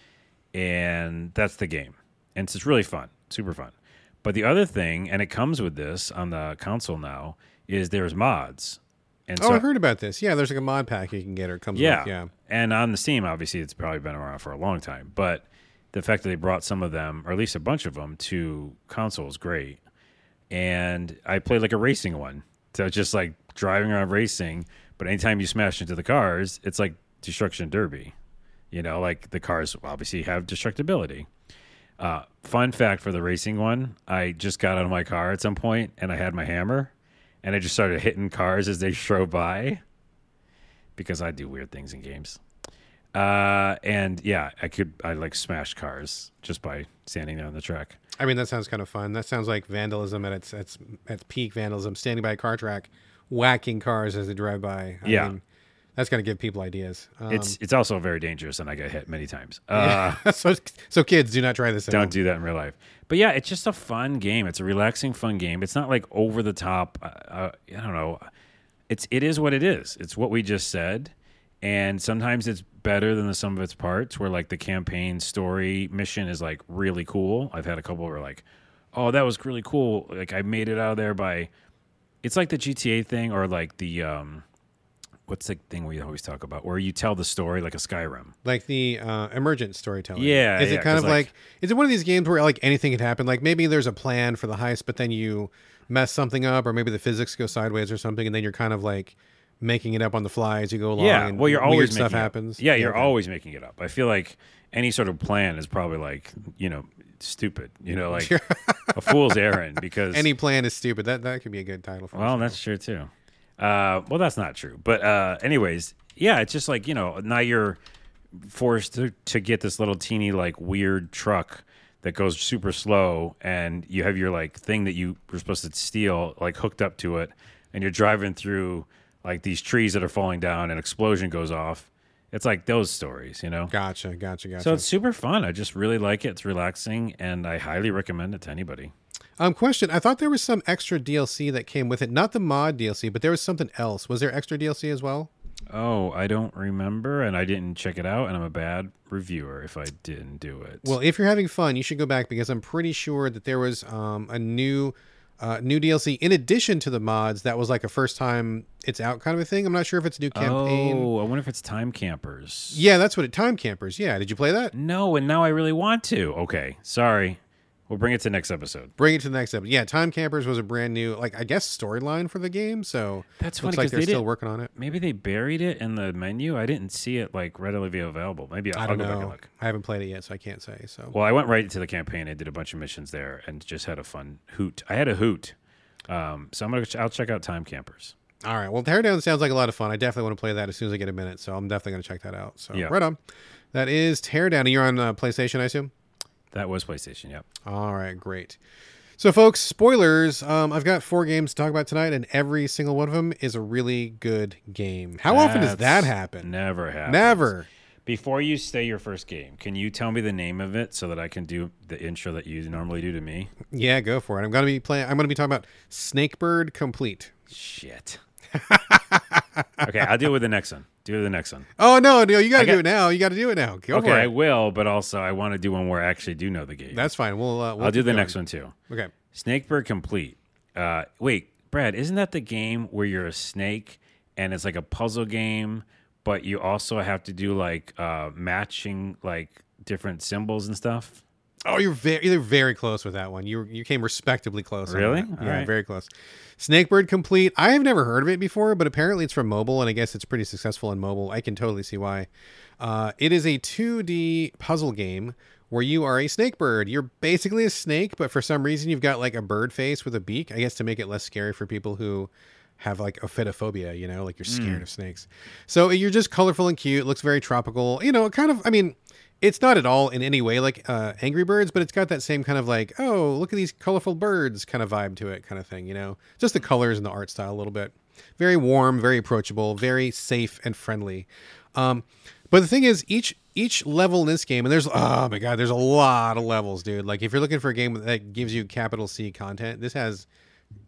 And that's the game. And it's really fun super fun. But the other thing and it comes with this on the console now is there's mods and oh, I heard about this. Yeah, there's like a mod pack you can get or it comes yeah, with. Yeah. and on the Steam, obviously, it's probably been around for a long time. But the fact that they brought some of them, or at least a bunch of them, to console is great. And I played like a racing one, so it's just like driving around racing. But anytime you smash into the cars, it's like destruction derby. You know, like the cars obviously have destructibility. Uh, fun fact for the racing one, I just got out of my car at some point and I had my hammer and I just started hitting cars as they drove by because I do weird things in games. Uh, and yeah, I could I like smash cars just by standing there on the track. I mean, that sounds kind of fun. That sounds like vandalism at its its its peak vandalism, standing by a car track, whacking cars as they drive by. I Yeah. mean, that's gonna give people ideas. Um, It's it's also very dangerous, and I got hit many times. Uh, so so kids do not try this. At don't home. do that in real life. But yeah, it's just a fun game. It's a relaxing, fun game. It's not like over the top. Uh, uh, I don't know. It's it is what it is. It's what we just said, and sometimes it's better than the sum of its parts. Where like the campaign story mission is like really cool. I've had a couple where like, oh, that was really cool. Like I made it out of there by. It's like the GTA thing, or like the um, what's the thing we always talk about, where you tell the story like a Skyrim. like the uh, emergent storytelling. Yeah, Is yeah, it kind of like- like, is it one of these games where like anything could happen? Like maybe there's a plan for the heist, but then you mess something up, or maybe the physics go sideways or something, and then you're kind of like making it up on the fly as you go along. Yeah, and well, you're always stuff happens. Yeah, you're okay. always making it up. I feel like any sort of plan is probably like you know stupid. You know, like a fool's errand because Any plan is stupid. That that could be a good title for. well, that's true too. Uh, well, that's not true. But uh, anyways, yeah, it's just like you know now you're forced to, to get this little teeny like weird truck that goes super slow and you have your like thing that you were supposed to steal like hooked up to it and you're driving through like these trees that are falling down and explosion goes off. It's like those stories you know? Gotcha, gotcha, gotcha. so it's super fun. I just really like it. It's relaxing and i highly recommend it to anybody um, question. I thought there was some extra DLC that came with it. Not the mod DLC, but there was something else. Was there extra DLC as well? oh i don't remember and i didn't check it out and i'm a bad reviewer if i didn't do it Well, if you're having fun, you should go back because I'm pretty sure that there was um, a new uh, new DLC in addition to the mods that was like a first time it's out kind of a thing. I'm not sure if it's a new campaign. oh i wonder if it's time campers Yeah, that's what it. Time campers. Yeah, did you play that? no and now i really want to okay sorry we'll bring it to next episode Bring it to the next episode. Yeah, Time Campers was a brand new, like I guess, storyline for the game. So That's looks funny, like 'cause they're they still working on it. Maybe they buried it in the menu. I didn't see it like readily available. Maybe I'll, I don't I'll go back and look. I haven't played it yet, so I can't say. So Well, I went right into the campaign. I did a bunch of missions there and just had a fun hoot. I had a hoot. Um, so I'm gonna I'll check out Time Campers. All right. Well, Teardown sounds like a lot of fun. I definitely want to play that as soon as I get a minute. So I'm definitely going to check that out. So Yeah. right on. That is Teardown. And you're on uh, PlayStation, I assume. That was PlayStation. Yep. All right, great. So, folks, spoilers. Um, I've got four games to talk about tonight, and every single one of them is a really good game. How often does that happen? Never happens. Never. Before you say your first game, can you tell me the name of it so that I can do the intro that you normally do to me? Yeah, go for it. I'm to be playing. I'm to be talking about Snakebird Complete. Shit. okay, I'll deal with the next one. Do the next one. Oh no, no, you got to I do it now. You got to do it now. Go okay, I will, but also I want to do one where I actually do know the game. That's fine. We'll. Uh, we'll I'll do the going. next one too. Okay. Snakebird Complete. Uh, wait, Brad, isn't that the game where you're a snake and it's like a puzzle game, but you also have to do like uh, matching like different symbols and stuff? Oh, you're very, you're very close with that one. You you came respectably close. Really? All Yeah, right. very close. Snakebird Complete. I have never heard of it before, but apparently it's from mobile, and I guess it's pretty successful in mobile. I can totally see why. Uh, it is a 2D puzzle game where you are a snake bird. You're basically a snake, but for some reason you've got like a bird face with a beak. I guess to make it less scary for people who have like ophidiophobia, you know, like you're scared of snakes. So you're just colorful and cute. Looks very tropical. You know, kind of. I mean, it's not at all in any way like uh, Angry Birds, but it's got that same kind of like, oh, look at these colorful birds kind of vibe to it, kind of thing. You know, just the colors and the art style a little bit. very warm, very approachable, very safe and friendly. Um, but the thing is, each each level in this game, and there's oh my god, there's a lot of levels, dude. Like if you're looking for a game that gives you capital C content, this has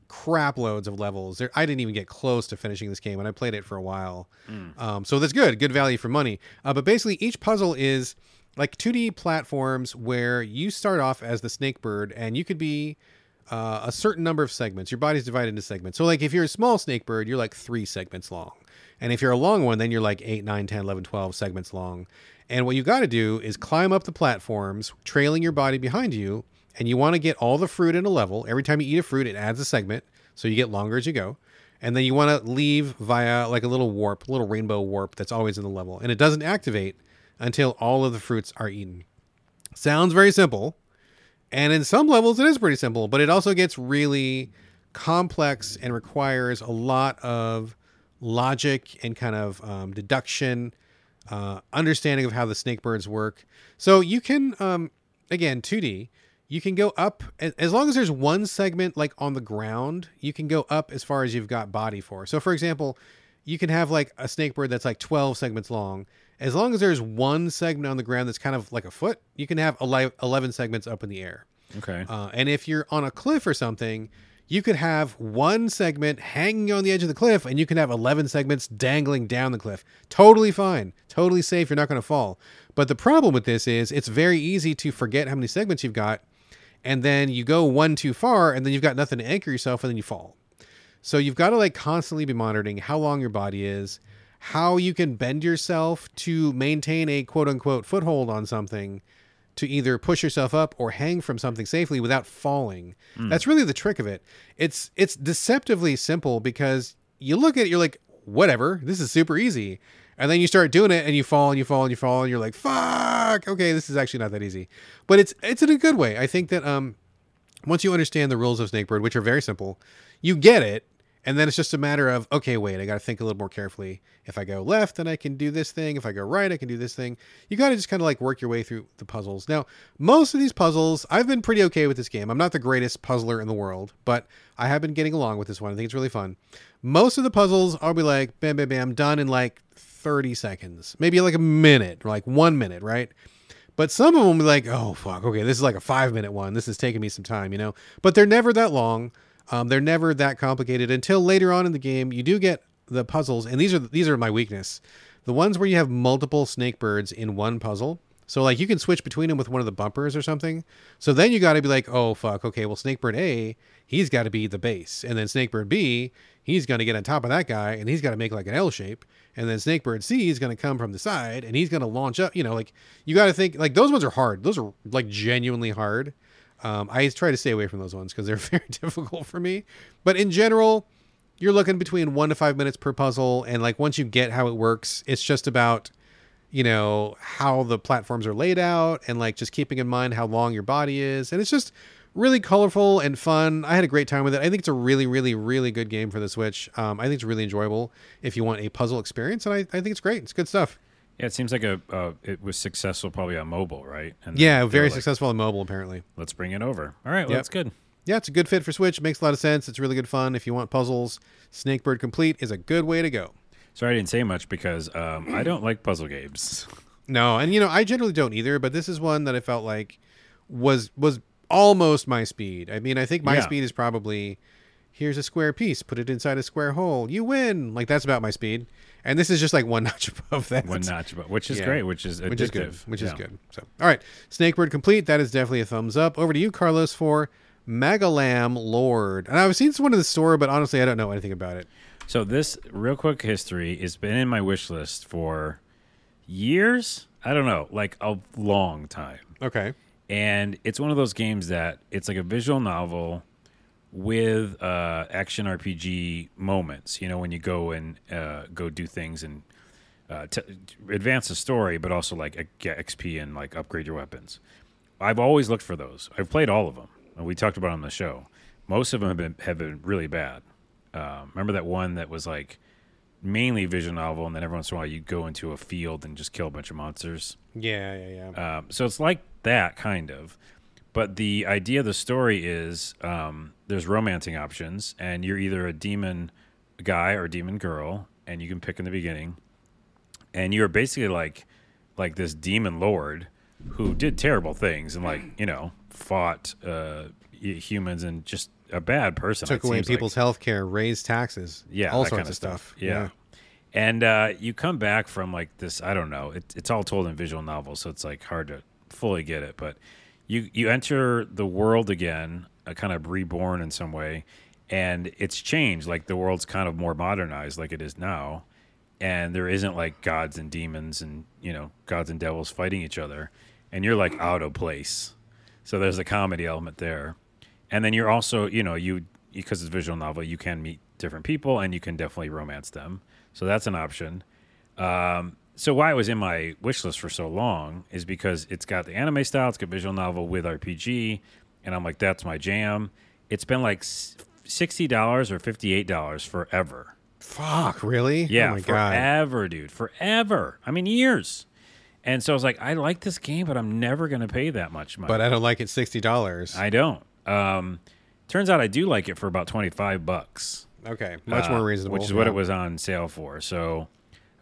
crap loads of levels. There, I didn't even get close to finishing this game, and I played it for a while. Um, so that's good, good value for money. Uh, but basically, each puzzle is like 2D platforms where you start off as the snake bird, and you could be uh, a certain number of segments. Your body's divided into segments. So like if you're a small snake bird, you're like three segments long. And if you're a long one, then you're like 8, 9, 10, 11, 12 segments long. And what you got to do is climb up the platforms, trailing your body behind you. And you want to get all the fruit in a level. Every time you eat a fruit, it adds a segment. So you get longer as you go. And then you want to leave via like a little warp, a little rainbow warp that's always in the level. And it doesn't activate until all of the fruits are eaten. Sounds very simple. And in some levels, it is pretty simple, but it also gets really complex and requires a lot of logic and kind of um, deduction, uh, understanding of how the snake birds work. So you can, um, again, 2D, you can go up as, long as there's one segment like on the ground, you can go up as far as you've got body for. So, for example, you can have like a snake bird that's like 12 segments long. As long as there's one segment on the ground that's kind of like a foot, you can have 11 segments up in the air. Okay. Uh, and if you're on a cliff or something, you could have one segment hanging on the edge of the cliff and you can have 11 segments dangling down the cliff. Totally fine. Totally safe. You're not going to fall. But the problem with this is it's very easy to forget how many segments you've got. And then you go one too far and then you've got nothing to anchor yourself and then you fall. So you've got to like constantly be monitoring how long your body is, how you can bend yourself to maintain a quote unquote foothold on something to either push yourself up or hang from something safely without falling. That's really the trick of it. It's it's deceptively simple because you look at it, you're like, whatever, this is super easy. And then you start doing it and you fall and you fall and you fall and you're like, fuck, okay, this is actually not that easy. But it's it's in a good way. I think that um once you understand the rules of Snakebird, which are very simple, you get it. And then it's just a matter of, okay, wait, I got to think a little more carefully. If I go left, then I can do this thing. If I go right, I can do this thing. You got to just kind of like work your way through the puzzles. Now, most of these puzzles, I've been pretty okay with this game. I'm not the greatest puzzler in the world, but I have been getting along with this one. I think it's really fun. Most of the puzzles, I'll be like, bam, bam, bam, done in like 30 seconds, maybe like a minute, like one minute, right? But some of them be like, oh, fuck, okay, this is like a five minute one. This is taking me some time, you know? But they're never that long. Um, they're never that complicated until later on in the game. You do get the puzzles, and these are these are my weakness. The ones where you have multiple snake birds in one puzzle. So like you can switch between them with one of the bumpers or something. So then you got to be like, oh fuck, okay, well Snakebird A, he's got to be the base, and then Snakebird B, he's going to get on top of that guy, and he's got to make like an L shape, and then Snakebird C is going to come from the side, and he's going to launch up. You know, like you got to think like those ones are hard. Those are like genuinely hard. Um, I try to stay away from those ones because they're very difficult for me. But in general, you're looking between one to five minutes per puzzle, and like once you get how it works, it's just about you know how the platforms are laid out and like just keeping in mind how long your body is, and it's just really colorful and fun. I had a great time with it. I think it's a really, really, really good game for the Switch. Um, I think it's really enjoyable if you want a puzzle experience, and I, I think it's great. It's good stuff. Yeah, it seems like a uh, it was successful probably on mobile, right? And Yeah, very like, successful on mobile apparently. Let's bring it over. All right, well, Yep. that's good. Yeah, it's a good fit for Switch. Makes a lot of sense. It's really good fun. If you want puzzles, Snakebird Complete is a good way to go. Sorry, I didn't say much because um, I don't like puzzle games. No, and you know, I generally don't either, but this is one that I felt like was was almost my speed. I mean, I think my Yeah. speed is probably here's a square piece, put it inside a square hole, you win. Like that's about my speed. And this is just like one notch above that. One notch, above, which is Yeah. great, which is which is good. addictive. Which is good. So, all right, Snakebird complete. That is definitely a thumbs up. Over to you, Carlos, for Maglam Lord. And I've seen this one in the store, but honestly, I don't know anything about it. So this real quick history has been in my wish list for years. I don't know, like a long time. Okay. and it's one of those games that it's like a visual novel with uh, action RPG moments. You know, when you go and uh, go do things and uh, t- advance the story, but also like uh, get XP and like upgrade your weapons. I've always looked for those. I've played all of them, and we talked about on the show. Most of them have been have been really bad. Um, remember that one that was like mainly visual novel, and then every once in a while you go into a field and just kill a bunch of monsters. Yeah, yeah, yeah. Um, so it's like that kind of, but the idea of the story is um, there's romancing options, and you're either a demon guy or demon girl, and you can pick in the beginning, and you're basically like like this demon lord who did terrible things and like you know fought uh, humans and just a bad person. Took away seems like. people's health care, raised taxes. yeah, all sorts kind of stuff. Yeah. And uh, you come back from like this. I don't know. It, it's all told in visual novels, so it's like hard to fully get it. But you you enter the world again, uh, kind of reborn in some way, and it's changed. Like the world's kind of more modernized, like it is now, and there isn't like gods and demons and you know gods and devils fighting each other, and you're like out of place. So there's a comedy element there, and then you're also you know you because it's a visual novel, you can meet different people and you can definitely romance them. So that's an option. Um, so why it was in my wish list for so long is because it's got the anime style, it's got visual novel with RPG, and I'm like, that's my jam. It's been like sixty dollars or fifty eight dollars forever. Fuck, really? Yeah, Oh my god. forever, dude, forever. I mean, years. And so I was like, I like this game, but I'm never gonna pay that much money. But I don't like it sixty dollars. I don't. Um, turns out I do like it for about twenty five bucks. Okay, much uh, more reasonable. Which is what it was on sale for. So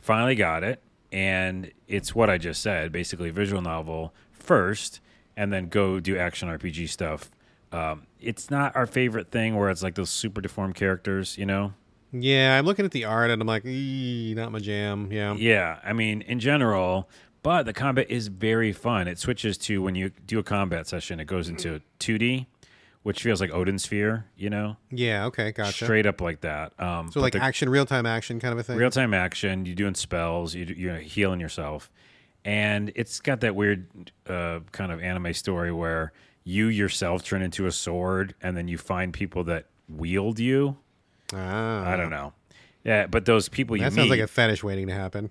finally got it. And it's what I just said basically, visual novel first, and then go do action RPG stuff. Um, it's not our favorite thing where it's like those super deformed characters, you know? Yeah, I'm looking at the art and I'm like, not my jam. Yeah. Yeah. I mean, in general, but the combat is very fun. It switches to when you do a combat session, it goes into 2D, which feels like Odin Sphere, you know? Yeah. Okay. Gotcha. Straight up like that. Um, so like action, real time action kind of a thing. real time action. You're doing spells. You, you're healing yourself, and it's got that weird uh, kind of anime story where you yourself turn into a sword, and then you find people that wield you. Ah, I don't know. Yeah, but those people you That meet, sounds like a fetish waiting to happen.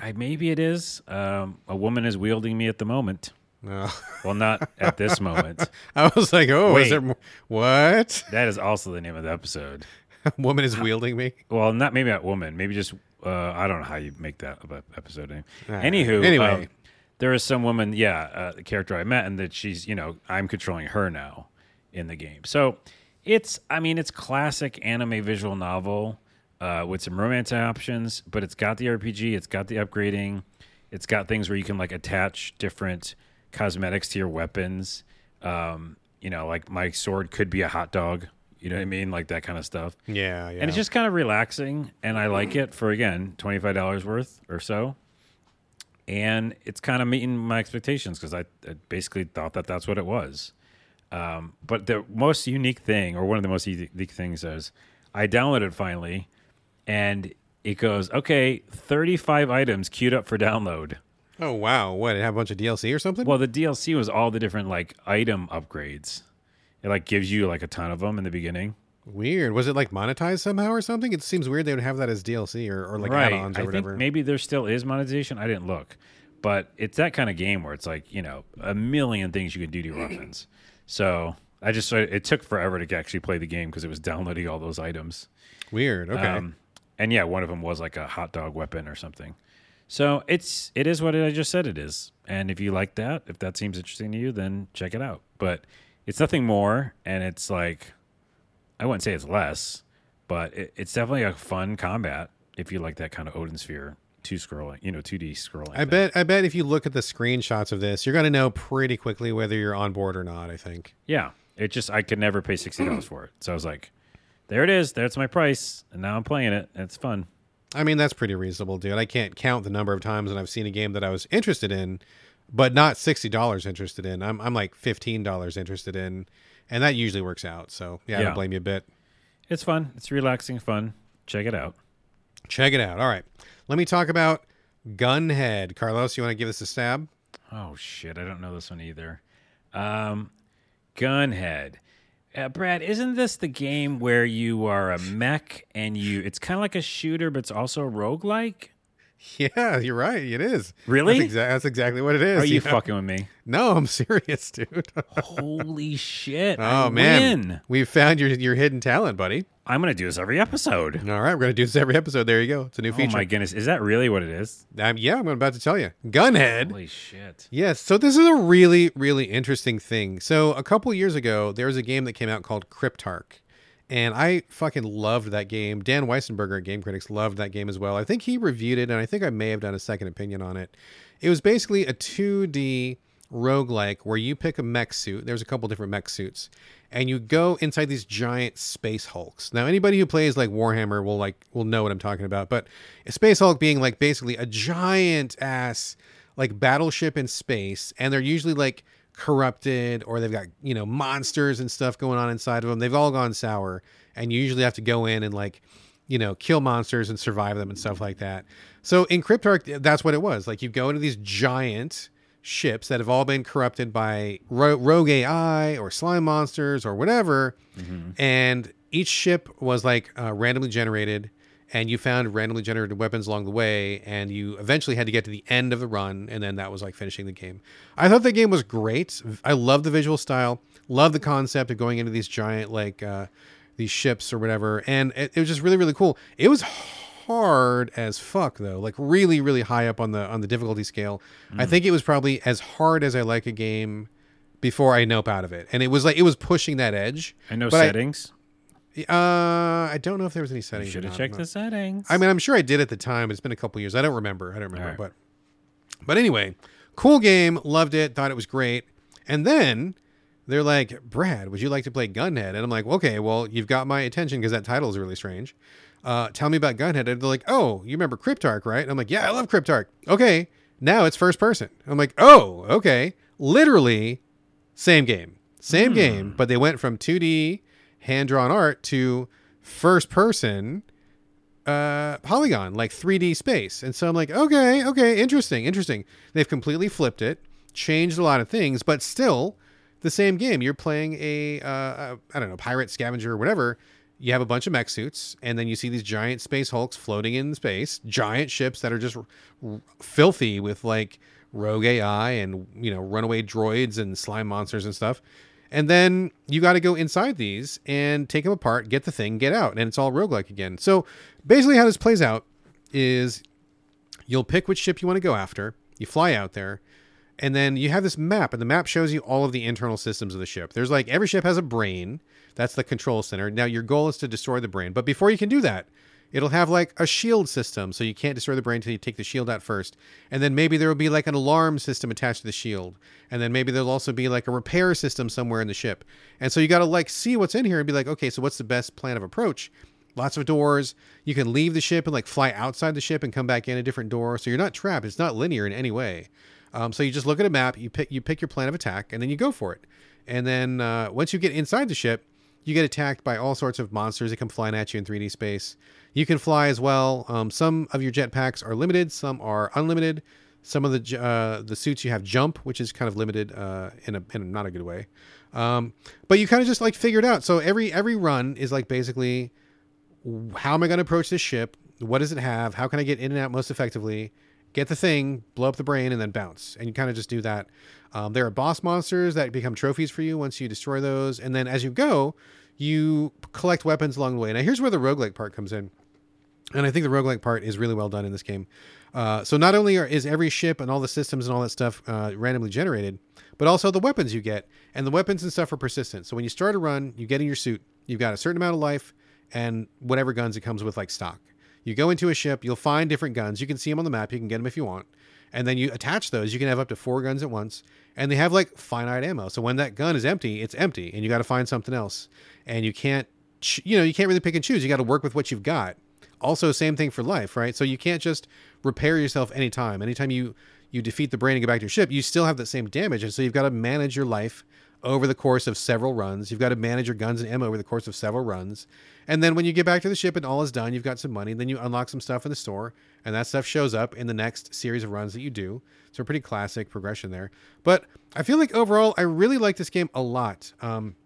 I, maybe it is. Um, a woman is wielding me at the moment. No. Well, not at this moment. I was like, oh, Wait. is there more? What? That is also the name of the episode. Woman is wielding me. Well, not maybe not woman. Maybe just uh, I don't know how you make that a- episode name. Anywho, Anyway. um, there is some woman, yeah, uh, the character I met, and that she's you know I'm controlling her now in the game. So it's I mean it's classic anime visual novel uh, with some romance options, but it's got the RPG, it's got the upgrading, it's got things where you can like attach different cosmetics to your weapons. Um, you know, like my sword could be a hot dog. You know what I mean? Like that kind of stuff. Yeah, yeah. And it's just kind of relaxing, and I like it for again twenty five dollars worth or so. And it's kind of meeting my expectations because I, I basically thought that that's what it was. Um, but the most unique thing, or one of the most unique things, is I downloaded finally, and it goes okay, thirty five items queued up for download. Oh wow, what? It have a bunch of DLC or something? Well, the DLC was all the different like item upgrades. It like gives you like a ton of them in the beginning. Weird. Was it like monetized somehow or something? It seems weird they would have that as DLC or, or like add-ons or I whatever. think maybe there still is monetization. I didn't look, but it's that kind of game where it's like you know a million things you can do to your weapons. So I just it took forever to actually play the game because it was downloading all those items. Weird. Okay. Um, and yeah, one of them was like a hot dog weapon or something. So it's it is what I just said it is. And if you like that, if that seems interesting to you, then check it out. But it's nothing more, and it's like I wouldn't say it's less, but it, it's definitely a fun combat if you like that kind of Odin Sphere two scrolling, you know, two D scrolling. I thing. bet I bet if you look at the screenshots of this, you're gonna know pretty quickly whether you're on board or not, I think. Yeah, it just I could never pay sixty dollars for it. So I was like, there it is. There's my price, and now I'm playing it. and It's fun. I mean, that's pretty reasonable, dude. I can't count the number of times that I've seen a game that I was interested in, but not sixty dollars interested in. I'm I'm like fifteen dollars interested in, and that usually works out. So yeah, I Yeah. don't blame you a bit. It's fun. It's relaxing, fun. Check it out. Check it out. All right, let me talk about Gunhead. Carlos, you want to give this a stab? Oh shit, I don't know this one either. Um, Gunhead. Uh, Brad, isn't this the game where you are a mech and you? It's kind of like a shooter, but it's also a roguelike? Yeah, you're right. It is. Really? That's, exa- that's exactly what it is. Are you yeah. fucking with me? No, I'm serious, dude. Holy shit! Oh I man, win. we've found your your hidden talent, buddy. I'm gonna do this every episode. All right, we're gonna do this every episode. There you go. It's a new Oh feature. Oh, my goodness, is that really what it is? Um, yeah, I'm about to tell you. Gunhead. Holy shit! Yes. So this is a really, really interesting thing. So a couple years ago, there was a game that came out called Cryptark, and I fucking loved that game. Dan Weissenberger at Game Critics loved that game as well. I think he reviewed it, and I think I may have done a second opinion on it. It was basically a 2D roguelike where you pick a mech suit. There's a couple different mech suits, and you go inside these giant space hulks. Now, anybody who plays like Warhammer will like will know what I'm talking about. But a space hulk being like basically a giant ass like battleship in space, and they're usually like corrupted or they've got you know monsters and stuff going on inside of them. They've all gone sour, and you usually have to go in and like you know kill monsters and survive them and stuff like that. So in Cryptark, that's what it was. Like you go into these giant ships that have all been corrupted by ro- rogue AI or slime monsters or whatever, and each ship was like uh, randomly generated. And you found randomly generated weapons along the way, and you eventually had to get to the end of the run, and then that was like finishing the game. I thought the game was great. I love the visual style, love the concept of going into these giant like uh, these ships or whatever, and it, it was just really really cool. It was hard as fuck though, like really really high up on the on the difficulty scale. I think it was probably as hard as I like a game before I nope out of it, and it was like it was pushing that edge. I know But I- settings. Uh, I don't know if there was any you settings. or should have checked the settings. I mean, I'm sure I did at the time. But it's been a couple years. I don't remember. I don't remember. All But but anyway, cool game. Loved it. Thought it was great. And then they're like, Brad, would you like to play Gunhead? And I'm like, okay, well, you've got my attention because that title is really strange. Uh, tell me about Gunhead. And they're like, oh, you remember Cryptark, right? And I'm like, yeah, I love Cryptark. Okay, now it's first person. I'm like, oh, okay. Literally, same game, same game, but they went from 2D hand drawn art to first person uh polygon like 3d space. And so i'm like okay okay interesting interesting. They've completely flipped it changed a lot of things but still the same game. You're playing a uh a, i don't know pirate scavenger or whatever. You have a bunch of mech suits and then you see these giant space hulks floating in space giant ships that are just r- filthy with like rogue ai and you know runaway droids and slime monsters and stuff and then you got to go inside these and take them apart, get the thing, get out, and it's all roguelike again. So basically, how this plays out is you'll pick which ship you want to go after, you fly out there, and then you have this map, and the map shows you all of the internal systems of the ship. There's like every ship has a brain, that's the control center. Now, your goal is to destroy the brain, but before you can do that, it'll have like a shield system so you can't destroy the brain until you take the shield out first. And then maybe there will be like an alarm system attached to the shield. And then maybe there'll also be like a repair system somewhere in the ship. And so you got to like see what's in here and be like okay so what's the best plan of approach? Lots of doors. You can leave the ship and like fly outside the ship and come back in a different door. So you're not trapped. It's not linear in any way. Um, so you just look at a map. You pick you pick your plan of attack and then you go for it. And then uh, once you get inside the ship you get attacked by all sorts of monsters that come flying at you in 3D space. You can fly as well. Um, some of your jetpacks are limited, some are unlimited. Some of the uh, the suits you have jump, which is kind of limited uh, in a in not a good way. Um, but you kind of just like figure it out. So every every run is like basically how am I going to approach this ship? What does it have? How can I get in and out most effectively? Get the thing, blow up the brain, and then bounce. And you kind of just do that. Um, there are boss monsters that become trophies for you once you destroy those. And then as you go, you collect weapons along the way. Now, here's where the roguelike part comes in. And I think the roguelike part is really well done in this game. Uh, so not only are, is every ship and all the systems and all that stuff uh, randomly generated, but also the weapons you get. And the weapons and stuff are persistent. So when you start a run, you get in your suit, you've got a certain amount of life and whatever guns it comes with, like stock. You go into a ship, you'll find different guns. You can see them on the map, you can get them if you want. And then you attach those. You can have up to four guns at once. And they have like finite ammo. So when that gun is empty, it's empty. And you got to find something else. And you can't, you know, you can't really pick and choose. You got to work with what you've got also same thing for life right so you can't just repair yourself anytime anytime you you defeat the brain and get back to your ship you still have that same damage and so you've got to manage your life over the course of several runs you've got to manage your guns and ammo over the course of several runs and then when you get back to the ship and all is done you've got some money then you unlock some stuff in the store and that stuff shows up in the next series of runs that you do so pretty classic progression there but i feel like overall i really like this game a lot um,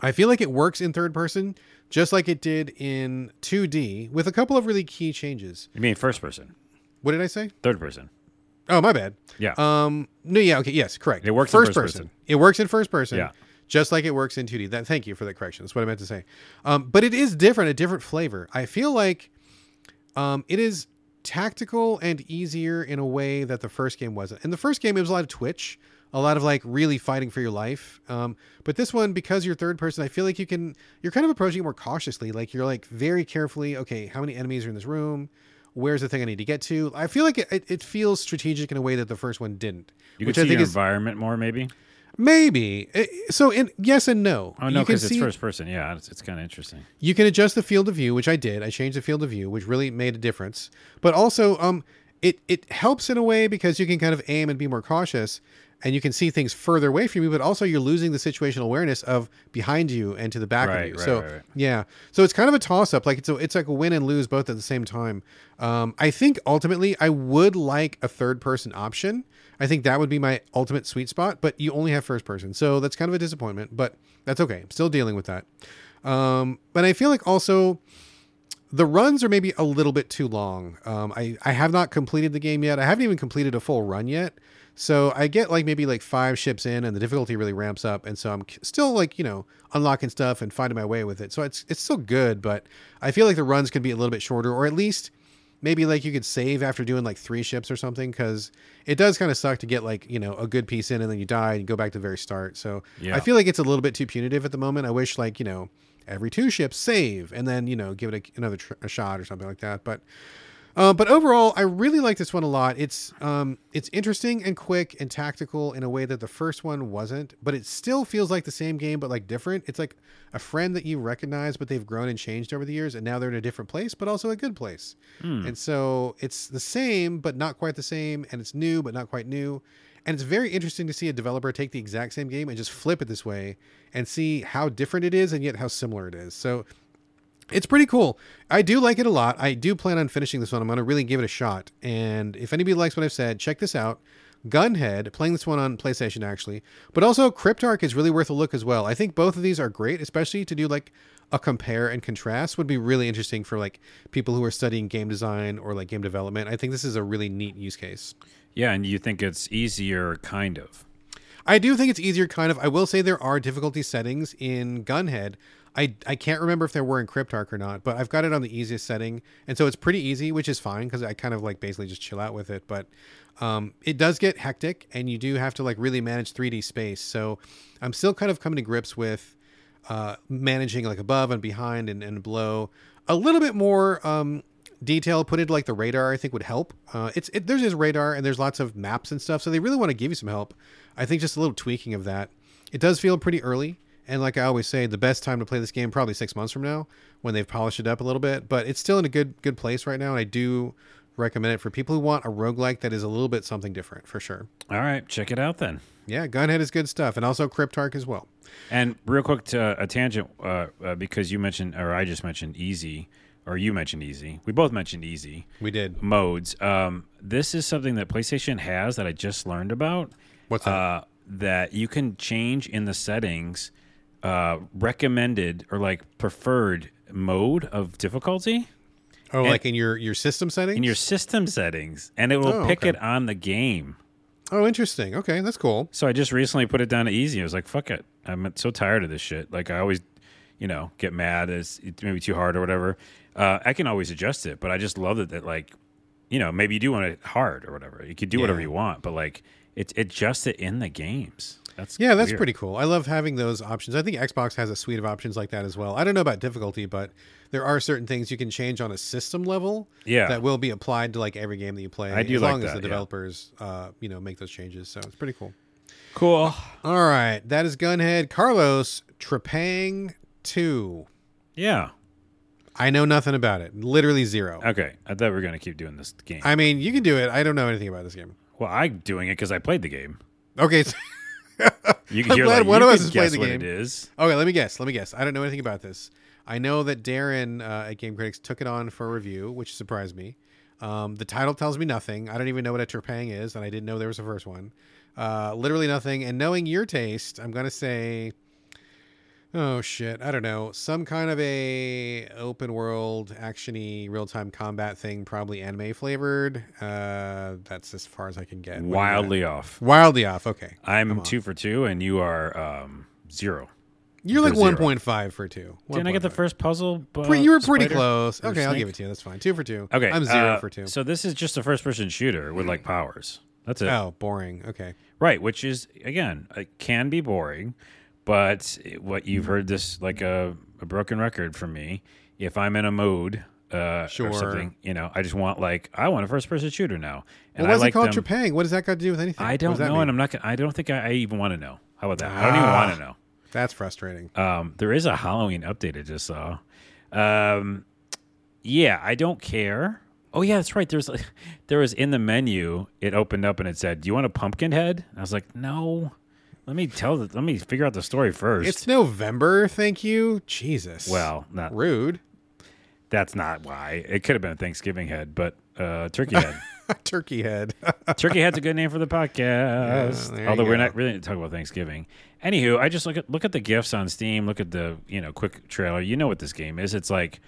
I feel like it works in third person just like it did in 2D with a couple of really key changes. You mean first person, What did I say? third person? Oh, my bad. Yeah. Um no yeah, okay, yes, correct. It works in first first person. person. It works in first person. Yeah. Just like it works in 2D. That thank you for that correction. That's what I meant to say. Um but it is different, a different flavor. I feel like um it is tactical and easier in a way that the first game wasn't. In the first game it was a lot of twitch, a lot of like really fighting for your life. Um, but this one, because you're third person, I feel like you can you're kind of approaching it more cautiously. Like you're like very carefully. Okay, how many enemies are in this room? Where's the thing I need to get to? I feel like it, it, feels strategic in a way that the first one didn't, You which can I think is environment more, maybe. maybe Eh, so. In yes and no. Oh no, because it's first person. Yeah, it's, it's kind of interesting. You can adjust the field of view, which I did. I changed the field of view, which really made a difference. But also, um, it it helps in a way because you can kind of aim and be more cautious, and you can see things further away from you. But also, you're losing the situational awareness of behind you and to the back Right, of you. right, so right, yeah, so it's kind of a toss up. Like it's a, it's like a win and lose both at the same time. Um, I think ultimately, I would like a third person option. I think that would be my ultimate sweet spot. But you only have first person, so that's kind of a disappointment. But that's okay. I'm still dealing with that. Um, but I feel like also the runs are maybe a little bit too long. Um, I, I have not completed the game yet. I haven't even completed a full run yet. So I get like maybe like five ships in and the difficulty really ramps up. And so I'm still like, you know, unlocking stuff and finding my way with it. So it's, it's still good, but I feel like the runs could be a little bit shorter or at least maybe like you could save after doing like three ships or something. Cause it does kind of suck to get like, you know, a good piece in and then you die and you go back to the very start. So Yeah. I feel like it's a little bit too punitive at the moment. I wish like, you know, every two ships save and then you know give it a, another tr- a shot or something like that but uh, but overall i really like this one a lot. It's um it's interesting and quick and tactical in a way that the first one wasn't but it still feels like the same game but like different. It's like a friend that you recognize but they've grown and changed over the years and now they're in a different place but also a good place. And so it's the same but not quite the same and it's new but not quite new. And it's very interesting to see a developer take the exact same game and just flip it this way and see how different it is and yet how similar it is. So it's pretty cool. I do like it a lot. I do plan on finishing this one. I'm going to really give it a shot. And if anybody likes what I've said, check this out. Gunhead, playing this one on PlayStation actually, but also Cryptark is really worth a look as well. I think both of these are great, especially to do like a compare and contrast would be really interesting for like people who are studying game design or like game development. I think this is a really neat use case. Yeah, and you think it's easier, kind of. I do think it's easier, kind of. I will say there are difficulty settings in Gunhead. I, I can't remember if there were in Cryptark or not, but I've got it on the easiest setting, and so it's pretty easy, which is fine because I kind of like basically just chill out with it. But um, it does get hectic, and you do have to like really manage 3D space. So I'm still kind of coming to grips with uh, managing like above and behind and, and below. A little bit more um, detail put into like the radar, I think would help. Uh, it's it, there's this radar and there's lots of maps and stuff, so they really want to give you some help. I think just a little tweaking of that. It does feel pretty early, and like I always say, the best time to play this game probably six months from now when they've polished it up a little bit. But it's still in a good good place right now, and I do recommend it for people who want a roguelike that is a little bit something different for sure. All right, check it out then. Yeah, Gunhead is good stuff, and also Cryptark as well. And real quick to a tangent, uh, uh, because you mentioned, or I just mentioned easy, or you mentioned easy. We both mentioned easy We did. modes. Um, this is something that PlayStation has that I just learned about. What's that? Uh, that you can change in the settings, uh, recommended or like preferred mode of difficulty oh, like in your your system settings. in your system settings, and it will Oh, pick okay. it on the game. oh, interesting. Okay, that's cool. So I just recently put it down to easy. I was like, fuck it. I'm so tired of this shit. Like I always, you know, get mad as it's maybe too hard or whatever. Uh, I can always adjust it, but I just love it that like, you know, maybe you do want it hard or whatever. You could do whatever you want, but like it adjusts it in the games. That's Yeah, that's weird. pretty cool. I love having those options. I think Xbox has a suite of options like that as well. I don't know about difficulty, but there are certain things you can change on a system level Yeah. that will be applied to like every game that you play. I do as like long as that, the yeah. developers uh, you know, make those changes. So it's pretty cool. cool. All right. That is Gunhead. Carlos, Trepang 2. Yeah. I know nothing about it. Literally zero. Okay. I thought we were gonna keep doing this game. I mean, you can do it. I don't know anything about this game. well, I'm doing it because I played the game. Okay. so- You, I'm you're glad like, one of us can has played guess the game. it is. Okay, let me guess. Let me guess. I don't know anything about this. I know that Darren uh, at Game Critics took it on for a review, which surprised me. Um, the title tells me nothing. I don't even know what a Trepang is, and I didn't know there was a first one. Uh, literally nothing. And knowing your taste, I'm gonna say, oh shit, I don't know, some kind of a open world actiony real time combat thing, probably anime flavored. Uh, that's as far as I can get. What do you got? Wildly off. wildly off. Okay, I'm two for two, and you are um, zero. you're like For zero. 1.5 for two. Didn't I get the first puzzle? Pre- you were pretty spider? close. Okay, I'll give it to you. That's fine. Two for two. Okay, I'm zero uh, for two. So this is just a first-person shooter with like powers. That's it. Oh, boring. Okay. Right, which is again it can be boring, but what you've heard this like a, a broken record from me. If I'm in a mood uh, Sure. or something, you know, I just want like I want a first person shooter now, and Well, what's I like it called them. Trepang? What does that got to do with anything? I don't know, mean? and I'm not. gonna- I don't think I, I even want to know. How about that? I don't even Ah. want to know. That's frustrating. Um, there is a Halloween update I just saw. Um, yeah, I don't care. Oh yeah, that's right. There's there was in the menu. It opened up and it said, "Do you want a pumpkin head?" And I was like, "No." Let me tell. The, let me figure out the story first. It's November. Thank you. Jesus. well, not rude. that's not why. It could have been a Thanksgiving head, but uh, turkey head. Turkey head. Turkey Head's a good name for the podcast. Yeah, Although we're not really talking about Thanksgiving. Anywho, I just look at look at the gifts on Steam. Look at the you know quick trailer. You know what this game is? It's like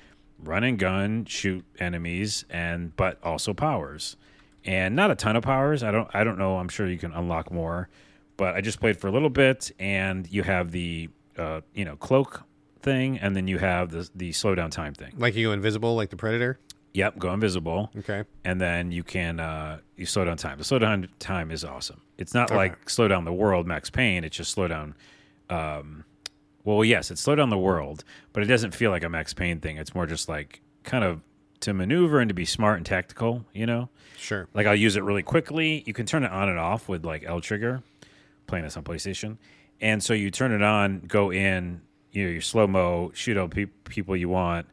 run and gun, shoot enemies, and but also powers, and not a ton of powers. I don't I don't know. I'm sure you can unlock more, but I just played for a little bit, and you have the uh, you know cloak thing, and then you have the the slow down time thing. like you go invisible, like the Predator. Yep, go invisible Okay. and then you can uh, you slow down time. The slow down time is awesome. It's not Okay. like slow down the world, Max Payne. It's just slow down. Um, well, yes, it's slow down the world, but it doesn't feel like a Max Payne thing. It's more just like kind of to maneuver and to be smart and tactical. You know, Sure. like I'll use it really quickly. You can turn it on and off with like L trigger, playing this on PlayStation, and so you turn it on, go in, you know, your slow mo, shoot all pe- people you want,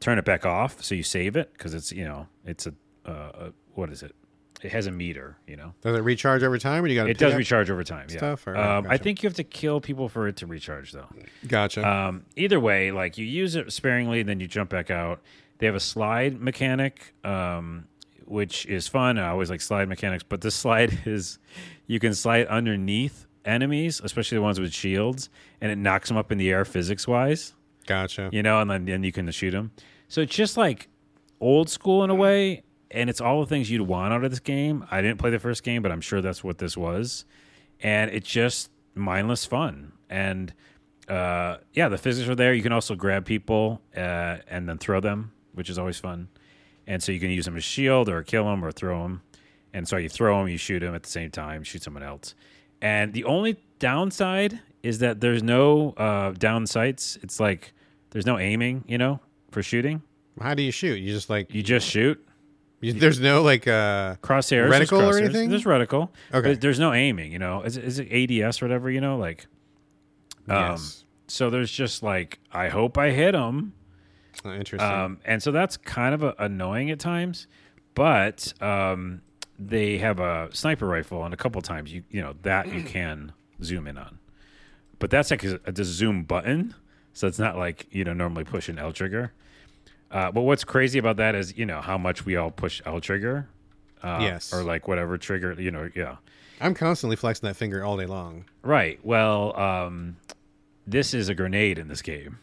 turn it back off, so you save it because it's you know it's a, uh, a what is it? It has a meter, you know. Does it recharge over time, or you got to? It does recharge over time. Yeah. stuff? All right, um, I think you have to kill people for it to recharge, though. Gotcha. Um, either way, like you use it sparingly, then you jump back out. They have a slide mechanic, um, which is fun. I always like slide mechanics, but this slide is you can slide underneath enemies, especially the ones with shields, and it knocks them up in the air physics wise, gotcha. you know, and then, then you can shoot them. So it's just like old school in a way, and it's all the things you'd want out of this game. I didn't play the first game, but I'm sure that's what this was, and it's just mindless fun. And uh, yeah, the physics are there. You can also grab people uh, and then throw them, which is always fun. And so you can use them as shield or kill them or throw them. And so you throw them, you shoot them at the same time, shoot someone else. And the only downside is that there's no uh, down sights. It's like there's no aiming, you know, for shooting. How do you shoot? You just like You just shoot. you, there's no like uh Crosshairs. Reticle or anything? There's reticle. Okay. But there's no aiming, you know. Is it, is it ADS or whatever, you know? Like, um, yes. so there's just like, I hope I hit them. Oh, interesting. Um, and so that's kind of uh annoying at times, but um, they have a sniper rifle, and a couple times you you know that you can zoom in on, but that's like a, a zoom button, so it's not like you know normally push an L trigger. Uh, but what's crazy about that is you know how much we all push L trigger, uh, Yes. or like whatever trigger you know yeah I'm constantly flexing that finger all day long. right. Well, um, this is a grenade in this game.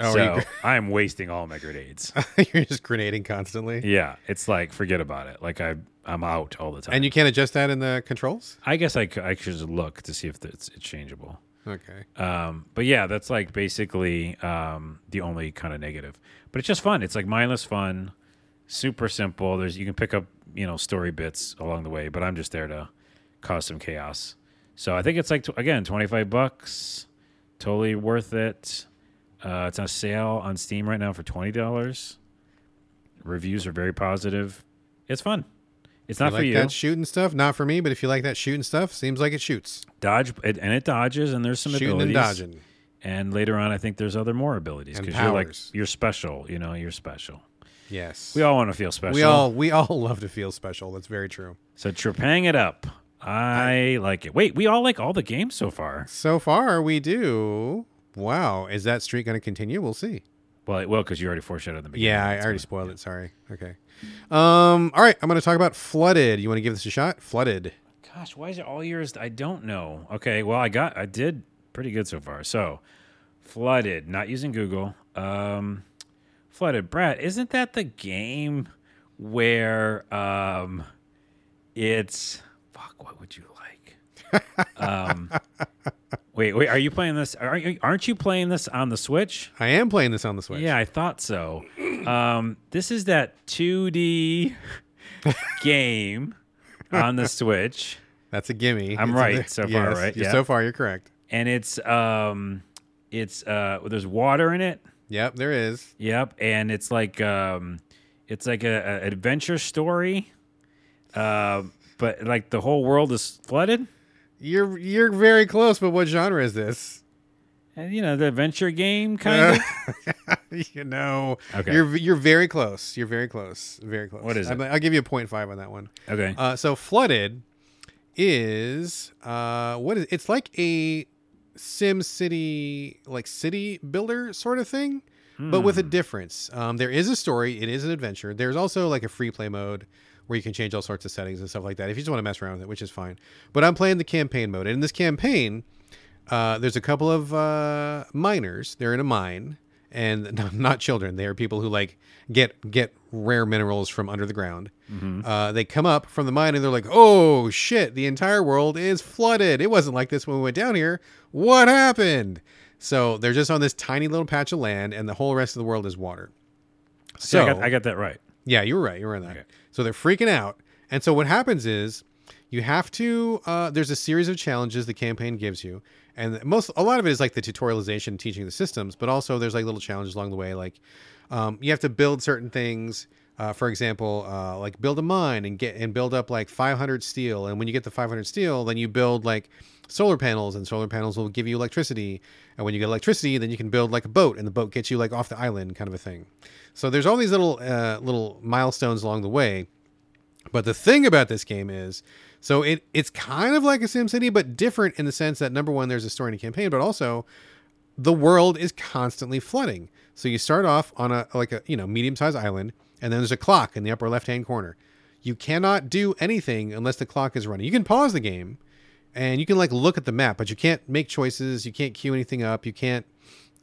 Oh, so I'm wasting all my grenades. you're just grenading constantly, Yeah, it's like forget about it. Like I I'm out all the time. and you can't adjust that in the controls. I guess I should just look to see if it's, it's changeable. Okay. Um, but yeah, that's like basically um, the only kind of negative. But it's just fun. It's like mindless fun, super simple. There's you can pick up you know story bits along the way, but I'm just there to cause some chaos. So I think it's like again 25 bucks, totally worth it. Uh, it's on sale on Steam right now for twenty dollars. Reviews are very positive. It's fun. It's You not for like you. that shooting stuff? Not for me, but if you like that shooting stuff, seems like it shoots. Dodge it, and it dodges, and there's some Shooting abilities. and dodging. And later on, I think there's other more abilities because you're like you're special. You know, you're special. Yes. We all want to feel special. we all we all love to feel special. That's very true. so trepang it up. I like it. Wait, we all like all the games so far. So far, we do. Wow, is that streak going to continue? We'll see. Well, it will because you already foreshadowed the beginning. Yeah, I already spoiled it. Sorry. Okay. Um. All right, I'm going to talk about Flooded. You want to give this a shot? Flooded. Gosh, why is it all yours? I don't know. Okay, well, I got, I did pretty good so far. So, flooded, not using Google. Um, flooded, Brad, isn't that the game where um, it's fuck? What would you like? um, wait, wait, are you playing this? Are you, aren't you playing this on the Switch? I am playing this on the Switch. Yeah, I thought so. Um, this is that 2D game on the Switch, That's a gimme. I'm It's a- right so far, yes, right? Yeah. So far, you're correct. and it's um, it's uh, there's water in it. Yep, there is. Yep, and it's like um, it's like a, a adventure story, uh, but like the whole world is flooded. You're you're very close, but what genre is this? And you know the adventure game kind of. you know, Okay. you're you're very close. You're very close. Very close. What is it? I'll give you a 0.5 on that one. Okay. Uh, so flooded is uh, what is it's like a Sim City like city builder sort of thing, but with Hmm. a difference. Um, there is a story. It is an adventure. There's also like a free play mode where you can change all sorts of settings and stuff like that if you just want to mess around with it, which is fine. But I'm playing the campaign mode, and in this campaign, uh, there's a couple of uh, miners. They're in a mine, and no, not children. They are people who like get get rare minerals from under the ground. Uh, they come up from the mine and they're like, "Oh shit! The entire world is flooded. It wasn't like this when we went down here. What happened?" So they're just on this tiny little patch of land, and the whole rest of the world is water. So So I got, I got that right. Yeah, you were right. You were on that. Okay. So they're freaking out. And so what happens is you have to uh, there's a series of challenges the campaign gives you. And most a lot of it is like the tutorialization teaching the systems, but also there's like little challenges along the way. Like um, you have to build certain things. Uh, for example, uh, like build a mine and get and build up like 500 steel. And when you get the 500 steel, then you build like solar panels, and solar panels will give you electricity. And when you get electricity, then you can build like a boat, and the boat gets you like off the island, kind of a thing. So there's all these little uh, little milestones along the way. But the thing about this game is, so it it's kind of like a SimCity, but different in the sense that number one, there's a story and a campaign, but also the world is constantly flooding. So you start off on a like a you know medium sized island, and then there's a clock in the upper left hand corner. You cannot do anything unless the clock is running. You can pause the game, and you can like look at the map, but you can't make choices. You can't queue anything up. You can't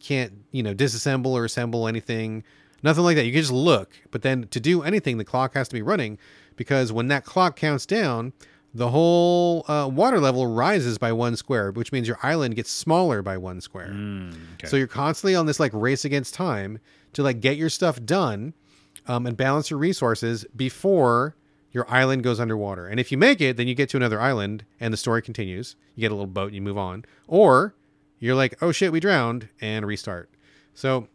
can't you know disassemble or assemble anything. Nothing like that. You can just look, but then to do anything, the clock has to be running because when that clock counts down, the whole uh, water level rises by one square, which means your island gets smaller by one square. Mm, okay. So you're constantly on this like race against time to like get your stuff done um, and balance your resources before your island goes underwater. And if you make it, then you get to another island and the story continues. You get a little boat and you move on. Or you're like, oh shit, we drowned and restart. So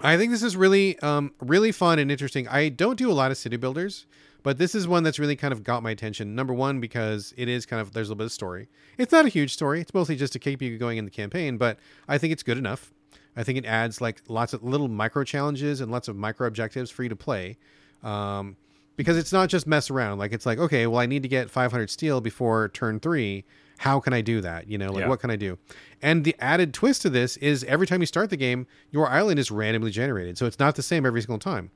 I think this is really, um, really fun and interesting. I don't do a lot of city builders, but this is one that's really kind of got my attention. Number one, because it is kind of there's a little bit of story. It's not a huge story. It's mostly just to keep you going in the campaign, but I think it's good enough. I think it adds like lots of little micro challenges and lots of micro objectives for you to play. Um, because it's not just mess around. Like it's like, okay, well, I need to get 500 steel before turn three. How can I do that? You know, like Yeah. what can I do? And the added twist to this is every time you start the game, your island is randomly generated. So it's not the same every single time.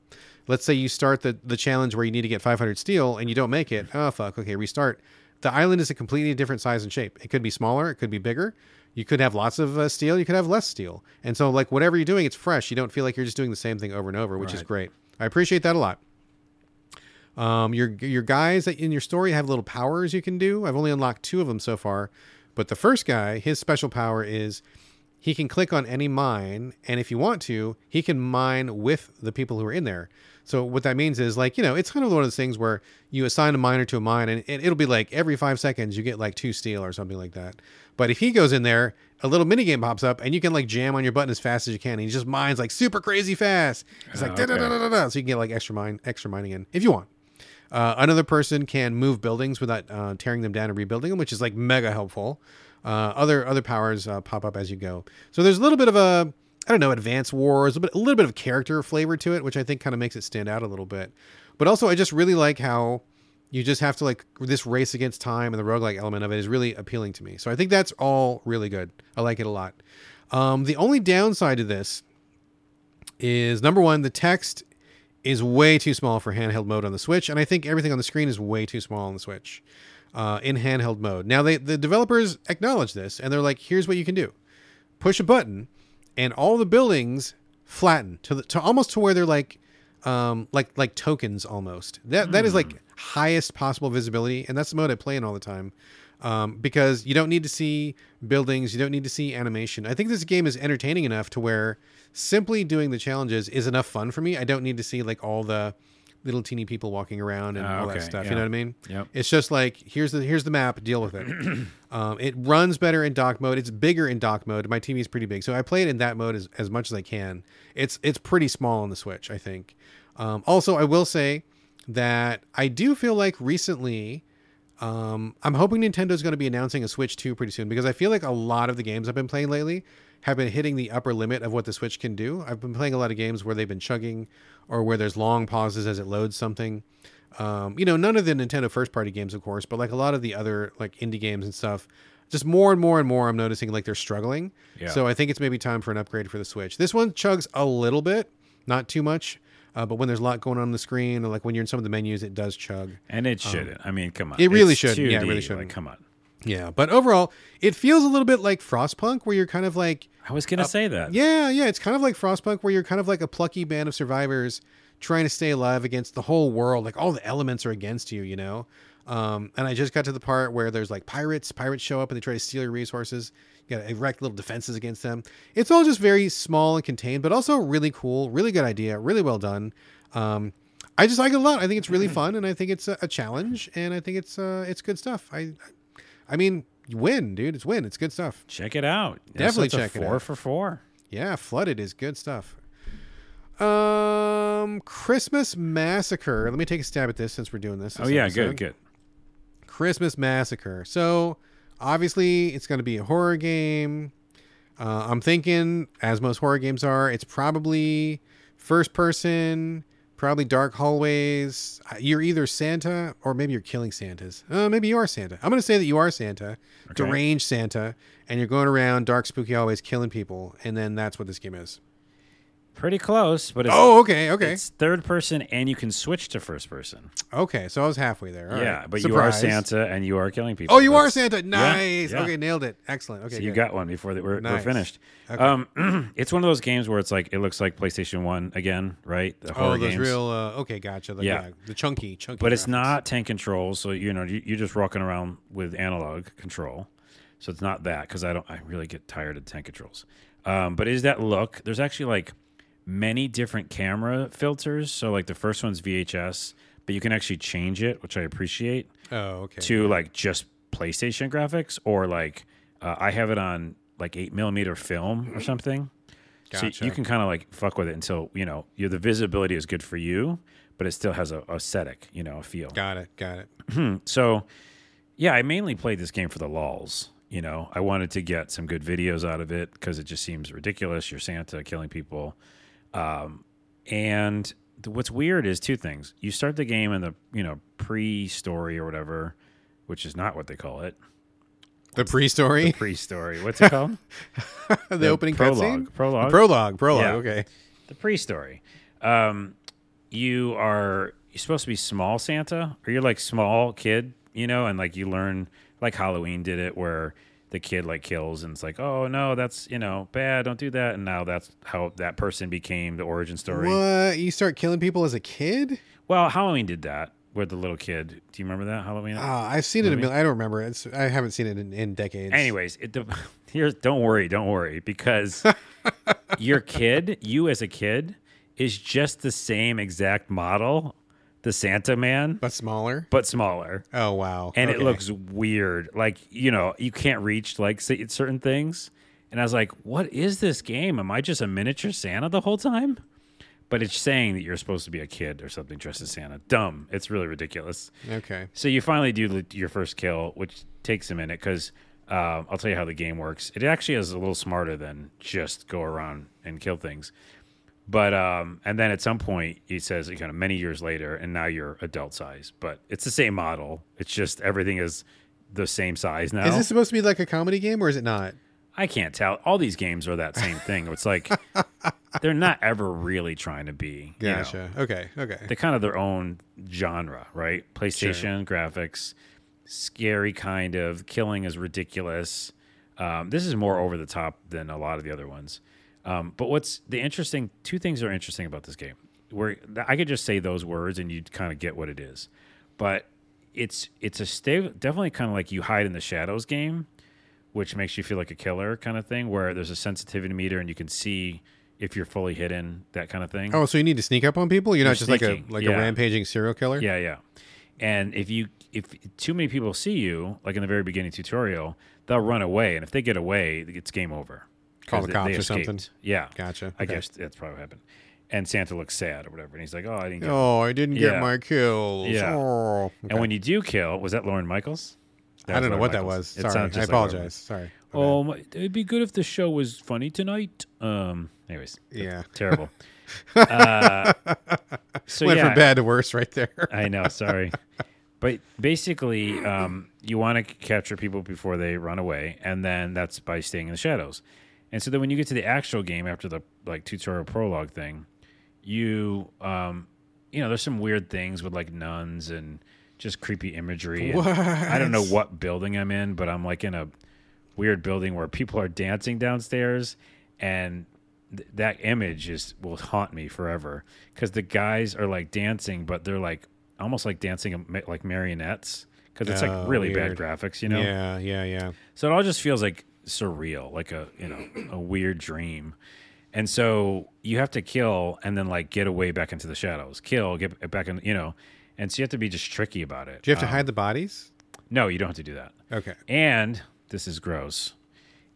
Let's say you start the, the challenge where you need to get 500 steel and you don't make it. Oh, fuck. Okay, restart. The island is a completely different size and shape. It could be smaller, it could be bigger. You could have lots of uh, steel, you could have less steel. And so, like, whatever you're doing, it's fresh. You don't feel like you're just doing the same thing over and over, which is great. I appreciate that a lot. Um, your your guys that in your story have little powers you can do. I've only unlocked two of them so far, but the first guy, his special power is he can click on any mine, and if you want to, he can mine with the people who are in there. So what that means is like you know it's kind of one of those things where you assign a miner to a mine, and it, it'll be like every five seconds you get like two steel or something like that. But if he goes in there, a little mini game pops up, and you can like jam on your button as fast as you can, and he just mines like super crazy fast. It's like Oh, da da da da da, so you can get like extra mine, extra mining in if you want. Uh, another person can move buildings without uh, tearing them down and rebuilding them, which is like mega helpful. Uh, other other powers uh, pop up as you go. So there's a little bit of a I don't know advance wars, a, a little bit of character flavor to it, which I think kind of makes it stand out a little bit. But also, I just really like how you just have to like this race against time and the roguelike element of it is really appealing to me. So I think that's all really good. I like it a lot. Um, the only downside to this is number one, the text is way too small for handheld mode on the Switch, and I think everything on the screen is way too small on the Switch uh, in handheld mode. Now, they the developers acknowledge this, and they're like, "Here's what you can do: push a button, and all the buildings flatten to the to almost to where they're like." Um, like like tokens almost. That that is like highest possible visibility, and that's the mode I play in all the time. Um, because you don't need to see buildings, you don't need to see animation. I think this game is entertaining enough to where simply doing the challenges is enough fun for me. I don't need to see like all the little teeny people walking around and Ah, all that stuff. yeah. You know what I mean? Yep. It's just like here's the here's the map. Deal with it. um, it runs better in dock mode. It's bigger in dock mode. My TV is pretty big, so I play it in that mode as, as much as I can. It's it's pretty small on the Switch, I think. Um, also, I will say that I do feel like recently. Um, I'm hoping Nintendo's going to be announcing a Switch 2 pretty soon because I feel like a lot of the games I've been playing lately have been hitting the upper limit of what the Switch can do. I've been playing a lot of games where they've been chugging or where there's long pauses as it loads something. Um, you know, none of the Nintendo first party games, of course, but like a lot of the other like indie games and stuff. Just more and more and more, I'm noticing like they're struggling. Yeah. So I think it's maybe time for an upgrade for the Switch. This one chugs a little bit, not too much, uh, but when there's a lot going on, on the screen, or like when you're in some of the menus, it does chug. And it shouldn't. I mean, come on. Um, it really shouldn't. Yeah, it really shouldn't. come on. Yeah, but overall, it feels a little bit like Frostpunk, where you're kind of like, I was gonna say that. yeah, yeah, it's kind of like Frostpunk, where you're kind of like a plucky band of survivors trying to stay alive against the whole world. Like all the elements are against you, you know. Um, and I just got to the part where there's like pirates. Pirates show up and they try to steal your resources. You got to erect little defenses against them. It's all just very small and contained, but also really cool, really good idea, really well done. Um, I just like it a lot. I think it's really fun, and I think it's a, a challenge, and I think it's uh, it's good stuff. I, I mean, win, dude. It's win. It's good stuff. Check it out. Definitely a check it four for four. Yeah, flooded is good stuff. Um, Christmas Massacre. Let me take a stab at this since we're doing this. Oh yeah, episode. good, good. Christmas Massacre. So obviously, it's going to be a horror game. Uh, I'm thinking, as most horror games are, it's probably first person, probably dark hallways. You're either Santa or maybe you're killing Santas. Uh, maybe you are Santa. I'm going to say that you are Santa, Okay. deranged Santa, and you're going around dark, spooky hallways killing people. And then that's what this game is. Pretty close, but it's, Oh, okay, okay, it's third person, and you can switch to first person. okay. So I was halfway there. All yeah, right. but you are Santa, and you are killing people. Oh, you are That's- Santa. Nice. yeah. Okay, nailed it. Excellent. Okay, So you good. got one before they we're, we're finished. Okay. Um, it's one of those games where it's like it looks like PlayStation One again, right? The Oh, horror those games. real. Uh, okay, gotcha. The, Yeah. yeah. the chunky, chunky. but it's graphics. not tank control, so you know you, you're just walking around with analog control. So it's not that because I don't. I really get tired of tank controls. Um, but is that look? There's actually like many different camera filters. So like the first one's VHS, but you can actually change it, which I appreciate. Oh, okay. to like just PlayStation graphics or like uh, I have it on like eight millimeter film or something. Gotcha. So you can kind of like fuck with it until you know the visibility is good for you, but it still has a aesthetic, you know, a feel. Got it. Got it. So yeah, I mainly played this game for the lulls. You know, I wanted to get some good videos out of it because it just seems ridiculous. You're Santa killing people, um, and th- what's weird is two things. You start the game in the you know pre-story or whatever, which is not what they call it. The pre-story, The Pre-story. What's it called? the, opening prologue. cutscene, Prologue. prologue, prologue. Yeah. Okay. the pre-story. Um, you are you're supposed to be small Santa, or you're like small kid, you know, and like you learn like Halloween did it, where the kid like kills and it's like, oh no, that's you know bad, don't do that, and now that's how that person became the origin story. What? You start killing people as a kid? Well, Halloween did that with the little kid. Do you remember that Halloween? Ah, I've seen it. A Movie? million, I don't remember. It's. I haven't seen it in, in decades. Anyways, it, here's don't worry, don't worry, because your kid, you as a kid, is just the same exact model, the Santa man, but smaller. but smaller, Oh wow. and it looks weird. Like you know, you can't reach like certain things. And I was like, "What is this game? Am I just a miniature Santa the whole time?" But it's saying that you're supposed to be a kid or something dressed as Santa. Dumb. It's really ridiculous. okay. So you finally do your first kill, which takes a minute because um, I'll tell you how the game works. It actually is a little smarter than just go around and kill things. But um, and then at some point he says kind of many years later, and now you're adult size. But it's the same model. It's just everything is the same size now. Is this supposed to be like a comedy game or is it not? I can't tell. All these games are that same thing. It's like they're not ever really trying to be. you know, Okay. Okay. they're kind of their own genre, right? PlayStation graphics, scary kind of killing is ridiculous. Um, this is more over the top than a lot of the other ones. Um, but what's the interesting? Two things are interesting about this game. Where I could just say those words and you'd kind of get what it is, but it's it's a sta- definitely kind of like you hide in the shadows game, which makes you feel like a killer kind of thing. Where there's a sensitivity meter and you can see if you're fully hidden, that kind of thing. Oh, so you need to sneak up on people? You're, You're not just like a like yeah. a rampaging serial killer? Yeah, yeah. And if you if too many people see you, like in the very beginning tutorial, they'll run away, and if they get away, it's game over. Call the cops or something? Yeah, Gotcha. I Okay. guess that's probably what happened. And Santa looks sad or whatever, and he's like, "Oh, I didn't get." Oh, I didn't get Yeah. my kills. Yeah. Oh. And when you do kill, was that Lorne Michaels? That I don't know Lauren what that was. Sorry. I just like apologize. Sorry. Oh, my, it'd be good if the show was funny tonight. Um. Anyways, yeah. terrible. uh, so Went yeah, from bad to worse right there. I know. Sorry, but basically, um, you want to capture people before they run away, and then that's by staying in the shadows. And so then, when you get to the actual game after the like tutorial prologue thing, you um, you know, there's some weird things with like nuns and just creepy imagery. and I don't know What? building I'm in, but I'm like in a weird building where people are dancing downstairs, and th- that image is will haunt me forever because the guys are like dancing, but they're like almost like dancing like marionettes because it's Oh, like really weird. bad graphics, you know. Yeah, yeah, yeah. So it all just feels like surreal, like a you know a weird dream. And so you have to kill and then like get away back into the shadows. Kill, get back in, you know. And so you have to be just tricky about it. Do you have to Um, hide the bodies? No, you don't have to do that. Okay. And this is gross.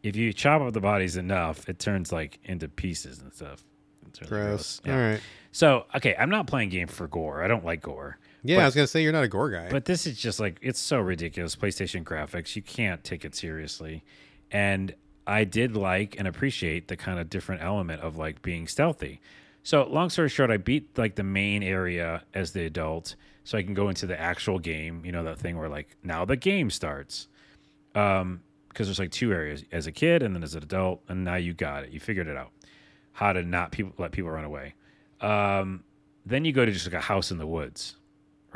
If you chop up the bodies enough, it turns like into pieces and stuff. It's really Gross. Yeah. All right. So okay, I'm not playing game for gore. I don't like gore. Yeah, But- I was gonna say you're not a gore guy. But this is just like it's so ridiculous. PlayStation graphics, you can't take it seriously. And I did like and appreciate the kind of different element of like being stealthy. So long story short, I beat like the main area as the adult, so I can go into the actual game. You know that thing where like now the game starts. Um, because there's like two areas as a kid and then as an adult, and now you got it. You figured it out. How to not people let people run away. Um, then you go to just like a house in the woods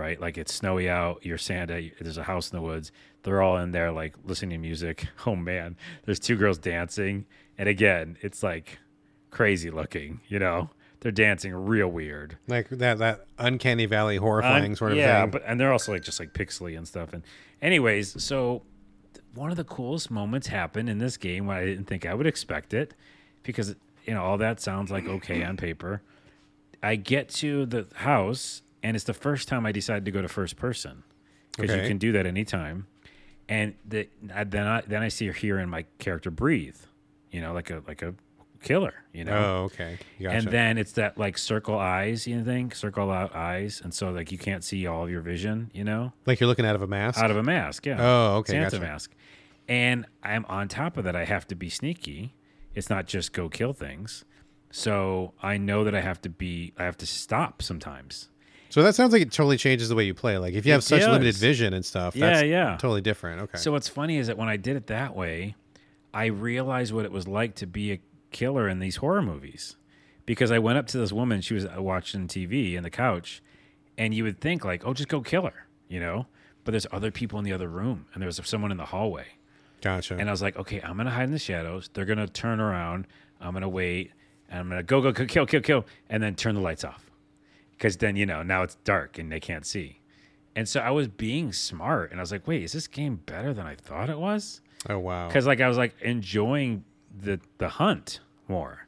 right? Like it's snowy out, you're Santa, there's a house in the woods. They're all in there like listening to music. Oh man, there's two girls dancing. And again, it's like crazy looking, you know? They're dancing real weird. like that that uncanny valley horrifying Un- sort of thing. yeah, thing. but and they're also like just like pixely and stuff. And anyways, so one of the coolest moments happened in this game when I didn't think I would expect it because you know all that sounds like okay on paper. I get to the house and it's the first time I decided to go to first person because Okay. you can do that anytime. And the, I, then I then I see her here in my character breathe, you know, like a like a killer, you know. oh, okay. Gotcha. And then it's that like circle eyes, you think, circle out eyes, and so like you can't see all of your vision, you know, like you're looking out of a mask. out of a mask. Yeah. Oh, okay, Santa gotcha. mask. And I'm on top of that. I have to be sneaky. It's not just go kill things. So I know that I have to be. I have to stop sometimes. So that sounds like it totally changes the way you play. Like if you It have such limited vision and stuff, Yeah, that's yeah. totally different. Okay. So what's funny is that when I did it that way, I realized what it was like to be a killer in these horror movies. Because I went up to this woman, she was uh, watching TV in the couch, and you would think like, "Oh, just go kill her," you know. But there's other people in the other room, and there's someone in the hallway, gotcha. and I was like, "Okay, I'm gonna hide in the shadows. They're gonna turn around. I'm gonna wait, and I'm gonna go, go, go, kill, kill, kill, and then turn the lights off, because then you know now it's dark and they can't see." And so I was being smart, and I was like, "Wait, is this game better than I thought it was?" oh wow. because like I was like enjoying the the hunt more.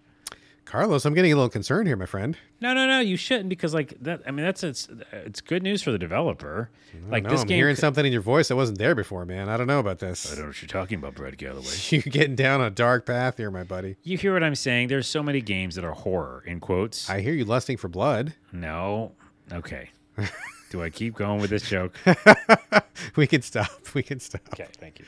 Carlos, I'm getting a little concerned here, my friend. No, no, no, you shouldn't because like that. I mean, that's it's it's good news for the developer. Like no, this I'm game. hearing something in your voice that wasn't there before, man. I don't know about this. I don't know what you're talking about, Brad Gallaway. You're getting down a dark path here, my buddy. You hear what I'm saying? There's so many games that are horror in quotes. I hear you lusting for blood. no, okay. Do I keep going with this joke? we can stop. We can stop. Okay, thank you.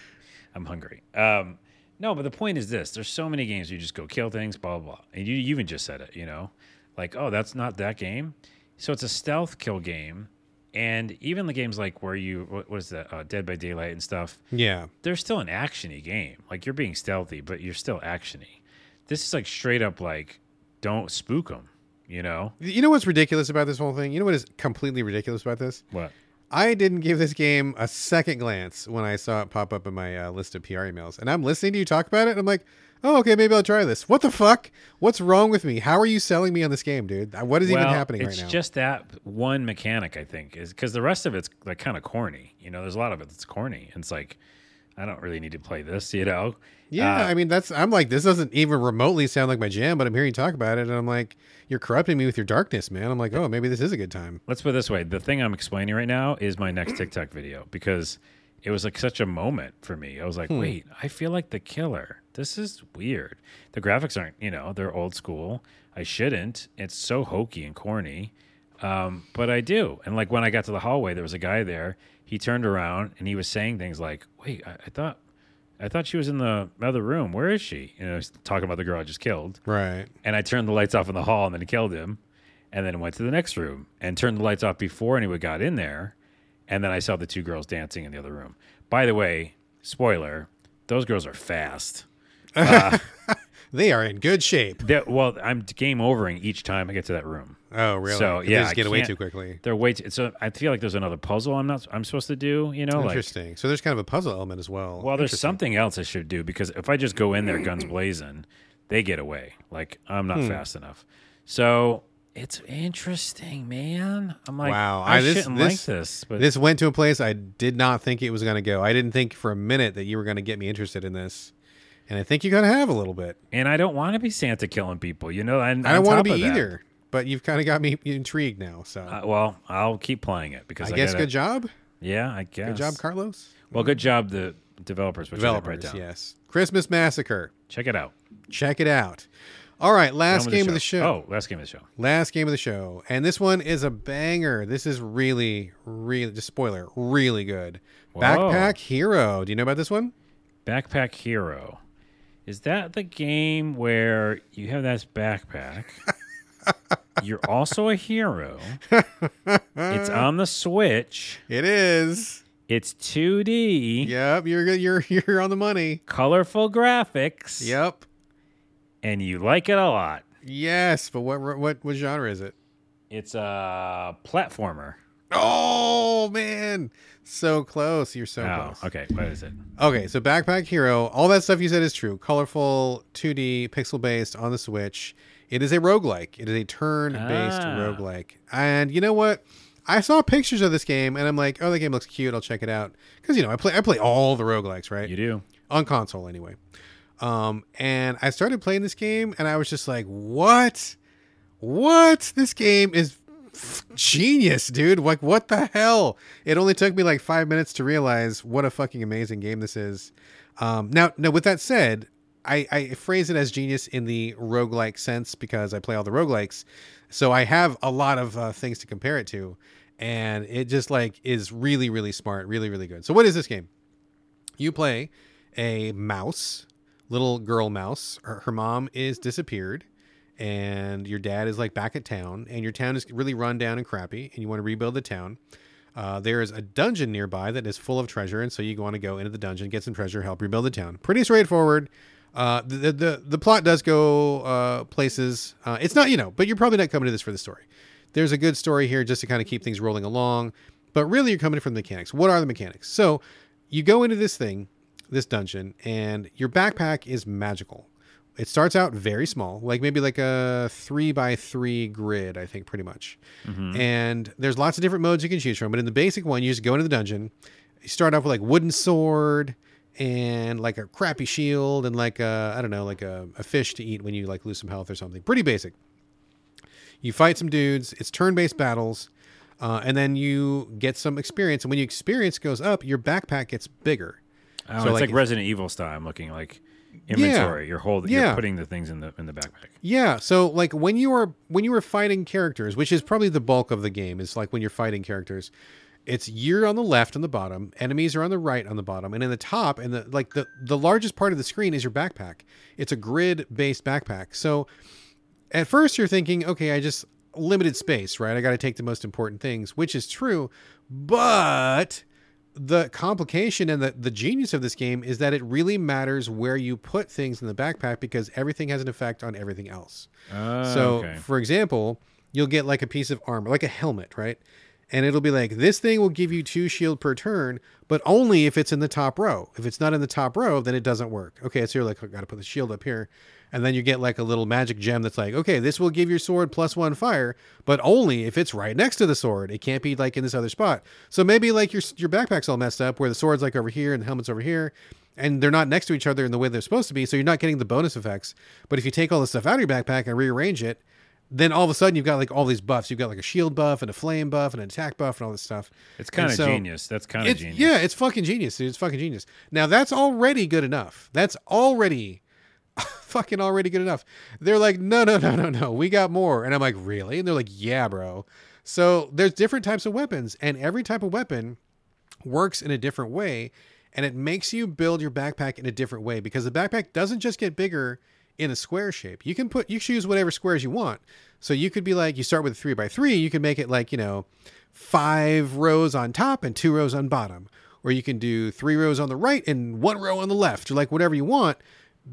I'm hungry. Um, no, but the point is this: there's so many games where you just go kill things, blah blah blah, and you, you even just said it. You know, like oh, that's not that game. So it's a stealth kill game, and even the games like where you what, what is that uh, Dead by Daylight and stuff, Yeah. they're still an actiony game. Like you're being stealthy, but you're still actiony. This is like straight up like don't spook them. You know You know what's ridiculous about this whole thing? You know what is completely ridiculous about this? what? I didn't give this game a second glance when I saw it pop up in my uh, list of PR emails. And I'm listening to you talk about it. And I'm like, oh, okay, maybe I'll try this. What the fuck? What's wrong with me? How are you selling me on this game, dude? What is even happening right now? It's just that one mechanic, I think, is because the rest of it's like kind of corny. You know, there's a lot of it that's corny. And it's like, I don't really need to play this, you know. Yeah, Uh, I mean that's I'm like this doesn't even remotely sound like my jam, but I'm hearing you talk about it, and I'm like, you're corrupting me with your darkness, man. I'm like, oh, maybe this is a good time. Let's put it this way: the thing I'm explaining right now is my next TikTok video because it was like such a moment for me. I was like, wait, I feel like the killer. This is weird. The graphics aren't, you know, they're old school. I shouldn't. It's so hokey and corny. Um, but I do. And like when I got to the hallway, there was a guy there. He turned around and he was saying things like, "Wait, I, I thought, I thought she was in the other room. Where is she?" You know, talking about the girl I just killed. Right. And I turned the lights off in the hall and then killed him. And then went to the next room and turned the lights off before anyone got in there. And then I saw the two girls dancing in the other room. By the way, spoiler, those girls are fast. Uh, They are in good shape. They're, well, I'm game overing each time I get to that room. Oh, really? So, They yeah, just I get away too quickly. They're way too, so I feel like there's another puzzle I'm not I'm supposed to do, you know, like Interesting. so there's kind of a puzzle element as well. well there's something else I should do because if I just go in there guns blazing, they get away. Like I'm Hmm. not fast enough. So it's interesting, man. I'm like, Wow, I, I- this- shouldn't this- like this, but This went to a place I did not think it was going to go. I didn't think for a minute that you were going to get me interested in this, and I think you got to have a little bit. and I don't want to be Santa killing people, you know. And I don't want to be either, but you've kind of got me intrigued now. So Uh, well, I'll keep playing it because I I, guess gotta- good job. Yeah, I guess Good job, Carlos. Well, good job, the developers. Which Developers, down. yes. Christmas Massacre. Check it out. Check it out. All right, last game of the show. Oh, last game of the show. Last game of the show. And this one is a banger. This is really, really, just spoiler, really good. Whoa. Backpack Hero. Do you know about this one? Backpack Hero. Is that the game where you have that backpack? You're also a hero. It's on the Switch. It is. It's 2D, Yep, you're. You're you're on the money. colorful graphics, Yep. and you like it a lot. Yes, but what what what genre is it? It's a platformer. Oh man, so close. You're so Oh, close. okay. What is it? Okay, so Backpack Hero, all that stuff you said is true. Colorful, 2D, pixel based on the Switch. It is a roguelike. It is a turn based Ah. roguelike. And you know what? I saw pictures of this game and I'm like, oh, the game looks cute. I'll check it out. Because, you know, I play I play all the roguelikes, right? You do. On console anyway. Um, and I started playing this game and I was just like, what? What? This game is genius, dude. Like, what the hell? It only took me like five minutes to realize what a fucking amazing game this is. Um, now, now, with that said, I, I phrase it as genius in the roguelike sense because I play all the roguelikes. So I have a lot of uh, things to compare it to. And it just like is really, really smart, really, really good. So, what is this game? You play a mouse, little girl mouse. Her, her mom is disappeared and your dad is like back at town and your town is really run down and crappy and you want to rebuild the town uh, there is a dungeon nearby that is full of treasure and so you want to go into the dungeon get some treasure help rebuild the town. Pretty straightforward. Uh, the, the the plot does go uh, places uh, it's not you know but you're probably not coming to this for the story. There's a good story here just to kind of keep things rolling along but really you're coming from the mechanics. What are the mechanics? So you go into this thing this dungeon and your backpack is magical it starts out very small, like maybe like a three by three grid, I think, pretty much. And there's lots of different modes you can choose from. But in the basic one, you just go into the dungeon. You start off with like wooden sword and like a crappy shield and like a, I don't know, like a, a fish to eat when you like lose some health or something. Pretty basic. You fight some dudes. It's turn-based battles. Uh, and then you get some experience. And when your experience goes up, your backpack gets bigger. Oh, So, it's like, like, Resident Evil style. I'm looking like inventory. You're holding. Yeah. You're putting the things in the in the backpack. Yeah, so like when you are when you are fighting characters, which is probably the bulk of the game, is like when you're fighting characters, it's you're on the left on the bottom, enemies are on the right on the bottom, and in the top and the like the the largest part of the screen is your backpack. It's a grid based backpack. So at first you're thinking, okay, I just limited space, right? I got to take the most important things, which is true, but the complication and the, the genius of this game is that it really matters where you put things in the backpack because everything has an effect on everything else. Oh, So, okay. for example, you'll get like a piece of armor, like a helmet, right? And it'll be like, this thing will give you two shield per turn, but only if it's in the top row. If it's not in the top row, then it doesn't work. Okay, so you're like, oh, I got to put the shield up here. And then you get like a little magic gem that's like, okay, this will give your sword plus one fire, but only if it's right next to the sword. It can't be like in this other spot. So maybe like your your backpack's all messed up, where the sword's like over here and the helmet's over here, and they're not next to each other in the way they're supposed to be. So you're not getting the bonus effects. But if you take all the stuff out of your backpack and rearrange it, then all of a sudden you've got like all these buffs. You've got like a shield buff and a flame buff and an attack buff and all this stuff. It's kind of so- genius. That's kind of genius. yeah, it's fucking genius, dude. It's fucking genius. Now that's already good enough. That's already fucking already good enough. They're like, no, no, no, no, no. We got more. And I'm like, really? And they're like, yeah, bro. So there's different types of weapons, and every type of weapon works in a different way, and it makes you build your backpack in a different way because the backpack doesn't just get bigger in a square shape. You can put you choose whatever squares you want. So you could be like you start with a three by three, you can make it like, you know, five rows on top and two rows on bottom. Or you can do three rows on the right and one row on the left, or like whatever you want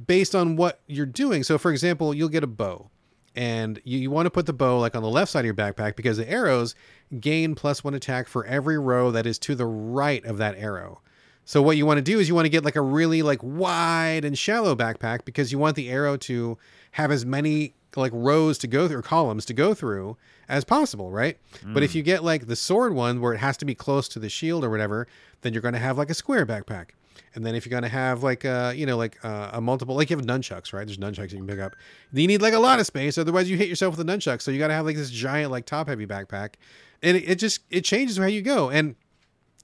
based on what you're doing. So for example, you'll get a bow and you, you want to put the bow like on the left side of your backpack because the arrows gain plus one attack for every row that is to the right of that arrow. So what you want to do is you want to get like a really like wide and shallow backpack because you want the arrow to have as many like rows to go through or columns to go through as possible, right? But if mm. you get like the sword one where it has to be close to the shield or whatever, then you're going to have like a square backpack. And then if you're going to have like uh you know like uh, a multiple like you have nunchucks, right? There's nunchucks you can pick up. You need like a lot of space otherwise you hit yourself with a nunchuck. So you got to have like this giant like top heavy backpack. And it, it just it changes how you go. And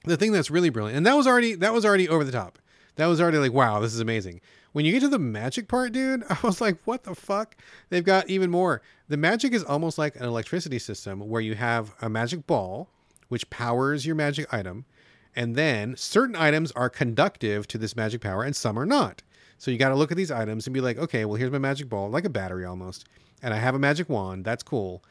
the thing that's really brilliant and that was already that was already over the top that was already like wow this is amazing when you get to the magic part dude i was like what the fuck they've got even more the magic is almost like an electricity system where you have a magic ball which powers your magic item and then certain items are conductive to this magic power and some are not so you got to look at these items and be like okay well here's my magic ball like a battery almost and i have a magic wand that's cool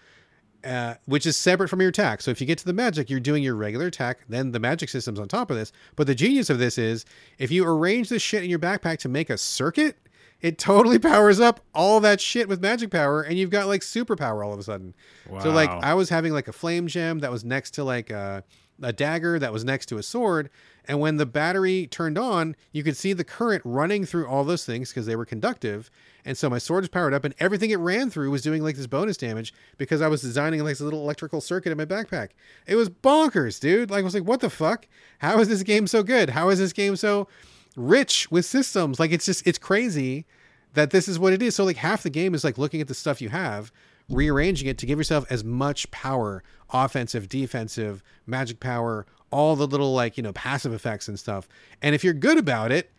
uh, which is separate from your attack. So if you get to the magic, you're doing your regular attack, then the magic system's on top of this. But the genius of this is if you arrange this shit in your backpack to make a circuit, it totally powers up all that shit with magic power, and you've got like superpower all of a sudden. So like I was having like a flame gem that was next to like a, a dagger that was next to a sword, and when the battery turned on, you could see the current running through all those things because they were conductive. And so my sword is powered up, and everything it ran through was doing like this bonus damage because I was designing like this little electrical circuit in my backpack. It was bonkers, dude. Like I was like, what the fuck? How is this game so good? How is this game so rich with systems? Like it's just it's crazy that this is what it is. So like half the game is like looking at the stuff you have, rearranging it to give yourself as much power, offensive, defensive, magic power, all the little like, you know, passive effects and stuff. And if you're good about it,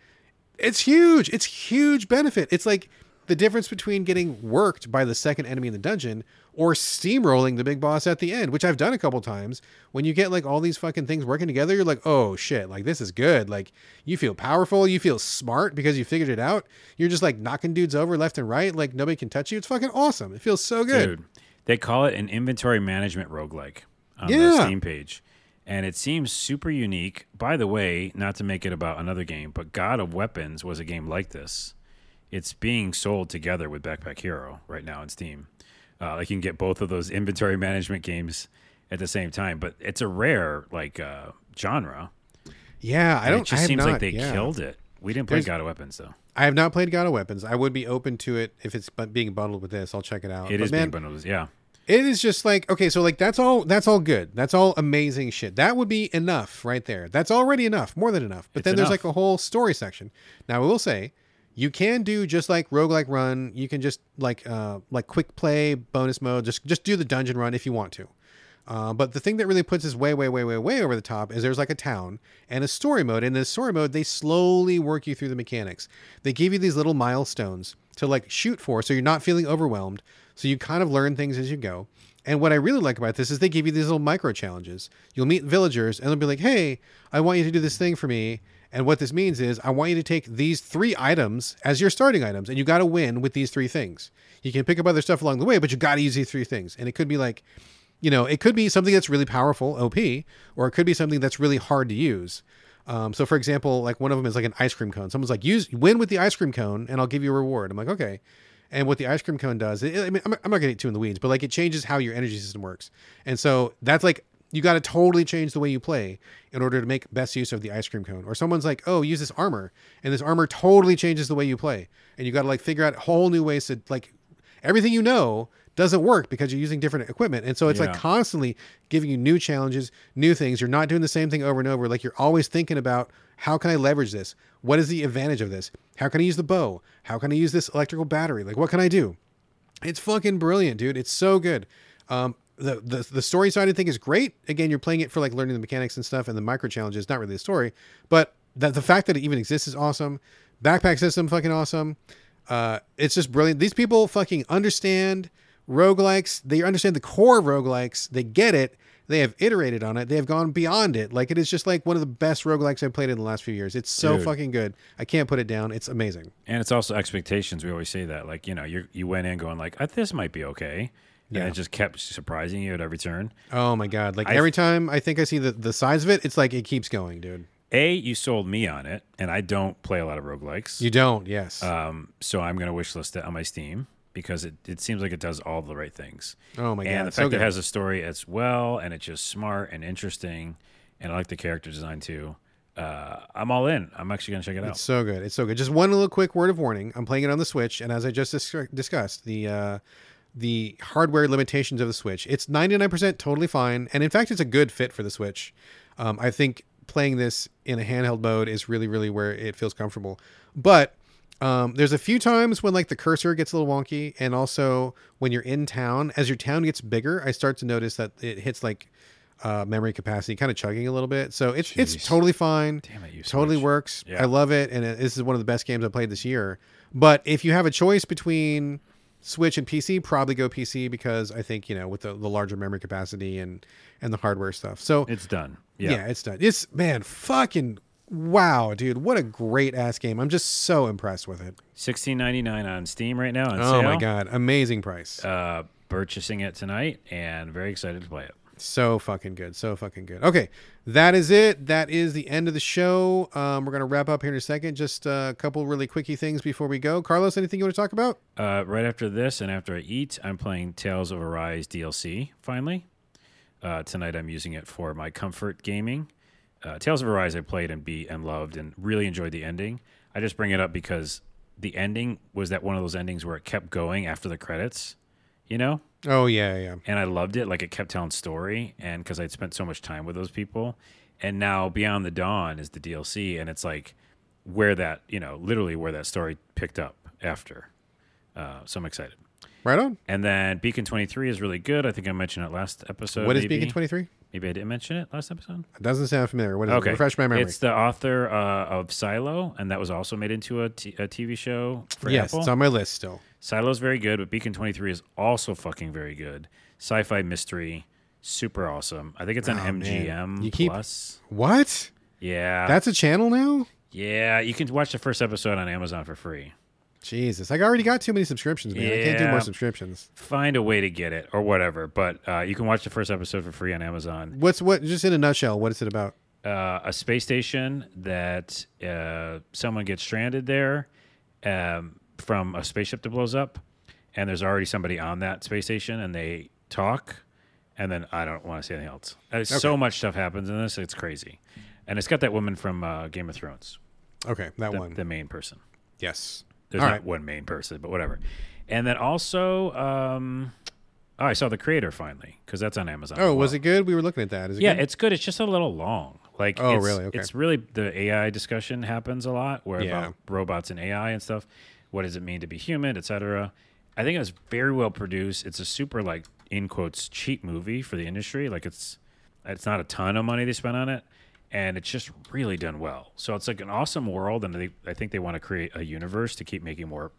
it's huge. It's huge benefit. It's like the difference between getting worked by the second enemy in the dungeon or steamrolling the big boss at the end, which I've done a couple times. When you get like all these fucking things working together, you're like, oh shit, like this is good. Like you feel powerful, you feel smart because you figured it out. You're just like knocking dudes over left and right, like nobody can touch you. It's fucking awesome. It feels so good. Dude, they call it an inventory management roguelike on Yeah. the Steam page. And it seems super unique. By the way, not to make it about another game, but God of Weapons was a game like this. It's being sold together with Backpack Hero right now in Steam. Uh, like you can get both of those inventory management games at the same time, but it's a rare like uh, genre. Yeah, I don't. it just seems not, like they yeah. killed it. We didn't play There's- God of Weapons though. I have not played God of Weapons. I would be open to it if it's being bundled with this. I'll check it out. It But is man, being bundled. Yeah, It is just like okay, so like that's all that's all good. That's all amazing shit. That would be enough right there. That's already enough, more than enough. But It's then there's like a whole story section. Now I will say, you can do just like roguelike run. You can just like uh like quick play bonus mode. Just just do the dungeon run if you want to. Uh, but the thing that really puts us way, way, way, way, way over the top is there's like a town and a story mode. And in the story mode, they slowly work you through the mechanics. They give you these little milestones to like shoot for, so you're not feeling overwhelmed. So you kind of learn things as you go. And what I really like about this is they give you these little micro challenges. You'll meet villagers and they'll be like, "Hey, I want you to do this thing for me." And what this means is I want you to take these three items as your starting items, and you got to win with these three things. You can pick up other stuff along the way, but you got to use these three things. And it could be like, you know, it could be something that's really powerful, OP, or it could be something that's really hard to use. Um, so, for example, like one of them is like an ice cream cone. Someone's like, use win with the ice cream cone, and I'll give you a reward. I'm like, okay. And what the ice cream cone does, it, I mean, I'm, I'm not going to get too in the weeds, but like it changes how your energy system works. And so that's like you got to totally change the way you play in order to make best use of the ice cream cone. Or someone's like, "Oh, use this armor," and this armor totally changes the way you play, and you got to like figure out whole new ways to like everything you know doesn't work because you're using different equipment. And so it's like constantly giving you new challenges, new things. You're not doing the same thing over and over. Like you're always thinking about how can I leverage this? What is the advantage of this? How can I use the bow? How can I use this electrical battery? Like what can I do? It's fucking brilliant, dude. It's so good. Um, the, the the story side I think is great. Again, you're playing it for like learning the mechanics and stuff, and the micro challenges. Not really the story, but that the fact that it even exists is awesome. Backpack system, fucking awesome. Uh, it's just brilliant. These people fucking understand roguelikes. They understand the core of roguelikes. They get it. They have iterated on it. They have gone beyond it. Like it is just like one of the best roguelikes I've played in the last few years. It's so Dude. fucking good. I can't put it down. It's amazing. And it's also expectations. We always say that. Like, you know, you you went in going like, "Uh, this might be okay. Yeah. And it just kept surprising you at every turn. Oh my god! Like I- every time I think I see the the size of it, it's like it keeps going, dude. A, you sold me on it, and I don't play a lot of roguelikes. You don't, yes. um, so I'm going to wishlist it on my Steam because it, it seems like it does all the right things. oh my god! and the so fact that it has a story as well, and it's just smart and interesting, and I like the character design too. Uh, I'm all in. I'm actually going to check it out. It's so good. It's so good. Just one little quick word of warning. I'm playing it on the Switch, and as I just dis- discussed, the uh, the hardware limitations of the Switch. It's 99% totally fine, and in fact, it's a good fit for the Switch. Um, I think playing this in a handheld mode is really, really where it feels comfortable. But um, there's a few times when like the cursor gets a little wonky, and also when you're in town, as your town gets bigger, I start to notice that it hits like uh, memory capacity, kind of chugging a little bit. So it's it's totally fine Damn it, you totally Switch. works. Yeah. I love it, and it, this is one of the best games I played this year. But if you have a choice between Switch and PC, probably go PC because I think you know with the, the larger memory capacity and and the hardware stuff. So It's done. yeah. Yeah. it's done. It's man, fucking wow, dude, what a great ass game. I'm just so impressed with it. Sixteen ninety nine on Steam right now. Oh my god, amazing price. Uh, purchasing it tonight, and very excited to play it. So fucking good. So fucking good. Okay. That is it. That is the end of the show. Um, we're to wrap up here in a second. Just a couple really quickie things before we go. Carlos, anything you want to talk about? Uh, right after this, and after I eat, I'm playing Tales of Arise DLC. Finally, uh, tonight I'm using it for my comfort gaming. Uh, Tales of Arise I played and beat and loved and really enjoyed the ending. I just bring it up because the ending was that one of those endings where it kept going after the credits, you know, Oh, yeah, yeah. and I loved it. Like it kept telling story, and because I'd spent so much time with those people, and now Beyond the Dawn is the DLC, and it's like where that you know literally where that story picked up after. Uh, so I'm excited. Right on. And then Beacon 23 is really good. I think I mentioned it last episode. what is maybe. Beacon 23? Maybe I didn't mention it last episode. It doesn't sound familiar. What is Okay. it? Refresh my memory. It's the author uh, of Silo, and that was also made into a, t- a TV show for yes, Apple. it's on my list still. Silo's very good, but Beacon 23 is also fucking very good. Sci-fi mystery, super awesome. I think it's on Oh, man. MGM You keep- Plus. What? Yeah, That's a channel now? yeah. You can watch the first episode on Amazon for free. Jesus. I already got too many subscriptions, man. I can't do more subscriptions. Find a way to get it or whatever, but uh, you can watch the first episode for free on Amazon. What's what? Just in a nutshell, what is it about? uh, a space station that uh, someone gets stranded there um, from a spaceship that blows up, and there's already somebody on that space station, and they talk, and then I don't want to say anything else. Uh, So much stuff happens in this; it's crazy, and it's got that woman from uh, Game of Thrones, Okay, that the, one. the main person. yes. There's All not right. one main person, but whatever. And then also, um, oh, I saw the creator finally because that's on Amazon. Oh, as was well. it good? We were looking at that. Is it Yeah, good? it's good. It's just a little long. Like, Oh, it's, really? Okay. It's really the AI discussion happens a lot, where Yeah. about robots and AI and stuff. What does it mean to be human, etc. I think it was very well produced. It's a super like in quotes cheap movie for the industry. Like it's it's not a ton of money they spent on it, and it's just really done well. So it's like an awesome world, and they, I think they want to create a universe to keep making more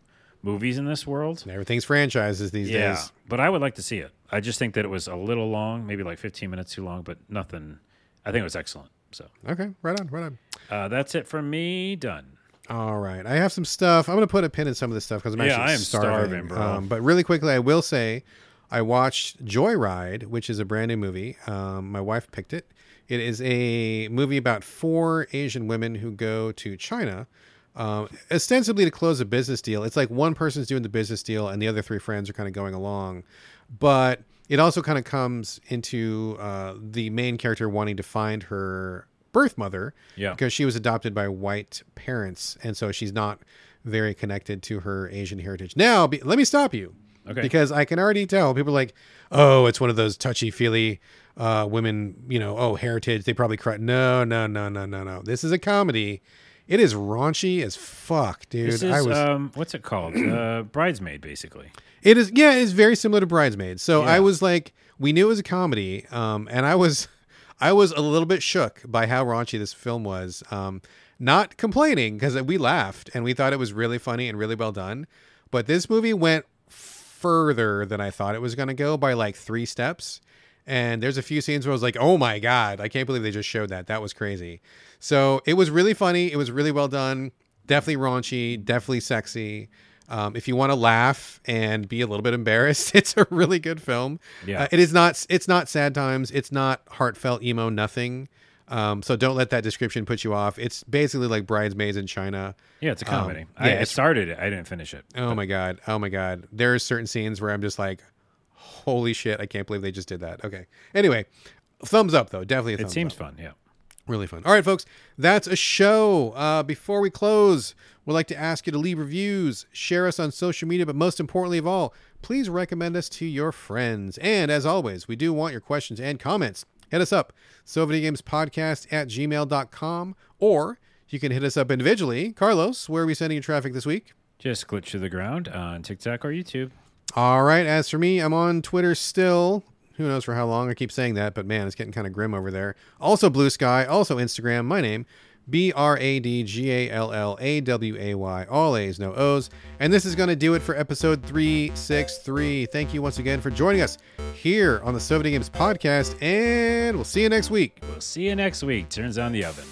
movies in this world. Everything's franchises these Yeah, days. but I would like to see it. I just think that it was a little long, maybe like 15 minutes too long, but nothing. I think it was excellent. So Okay, right on, right on. uh, that's it from me. Done. All right, I have some stuff. I'm going to put a pin in some of this stuff because I'm Yeah, actually I am starving. starving, bro. Um, but really quickly, I will say, I watched Joyride, which is a brand new movie. Um, my wife picked it. It is a movie about four Asian women who go to China, um, ostensibly to close a business deal. It's like one person's doing the business deal, and the other three friends are kind of going along. But it also kind of comes into uh, the main character wanting to find her birth mother Yeah. because she was adopted by white parents, and so she's not very connected to her Asian heritage. Now, be, let me stop you. Okay. Because I can already tell people are like, oh, it's one of those touchy feely uh, women, you know, oh, heritage. They probably cry. No, no, no, no, no, no. This is a comedy. It is raunchy as fuck, dude. This I is was. um, what's it called? uh, Bridesmaid, basically. It is yeah, it is very similar to Bridesmaids. So Yeah. I was like, we knew it was a comedy, um, and I was, I was a little bit shook by how raunchy this film was. Um, not complaining because we laughed and we thought it was really funny and really well done, but this movie went further than I thought it was going to go by like three steps. And there's a few scenes where I was like, "Oh my god, I can't believe they just showed that. That was crazy." So it was really funny. It was really well done. Definitely raunchy. Definitely sexy. Um, if you want to laugh and be a little bit embarrassed, it's a really good film. Yeah. Uh, it is not. It's not sad times. It's not heartfelt emo. Nothing. Um, so don't let that description put you off. It's basically like Bridesmaids in China. Yeah, it's a comedy. Um, I, yeah, I started it. I didn't finish it. Oh my god. Oh my god. There are certain scenes where I'm just like, holy shit! I can't believe they just did that. Okay. Anyway, thumbs up though. Definitely a It seems up. fun. Yeah. Really fun. All right, folks, that's a show. Uh, before we close, we'd like to ask you to leave reviews, share us on social media, but most importantly of all, please recommend us to your friends. And as always, we do want your questions and comments. Hit us up, SoVideoGamesPodcast at gmail.com, or you can hit us up individually. Carlos, where are we sending you traffic this week? Just glitch to the ground on TikTok or YouTube. All right. As for me, I'm on Twitter still. Who knows for how long? I keep saying that, but man, it's getting kind of grim over there. Also, Blue Sky. Also, Instagram. My name, B R A D G A L L A W A Y. All A's, no O's. And this is going to do it for episode 363. Thank you once again for joining us here on the So Video Games podcast, and we'll see you next week. We'll see you next week. Turns on the oven.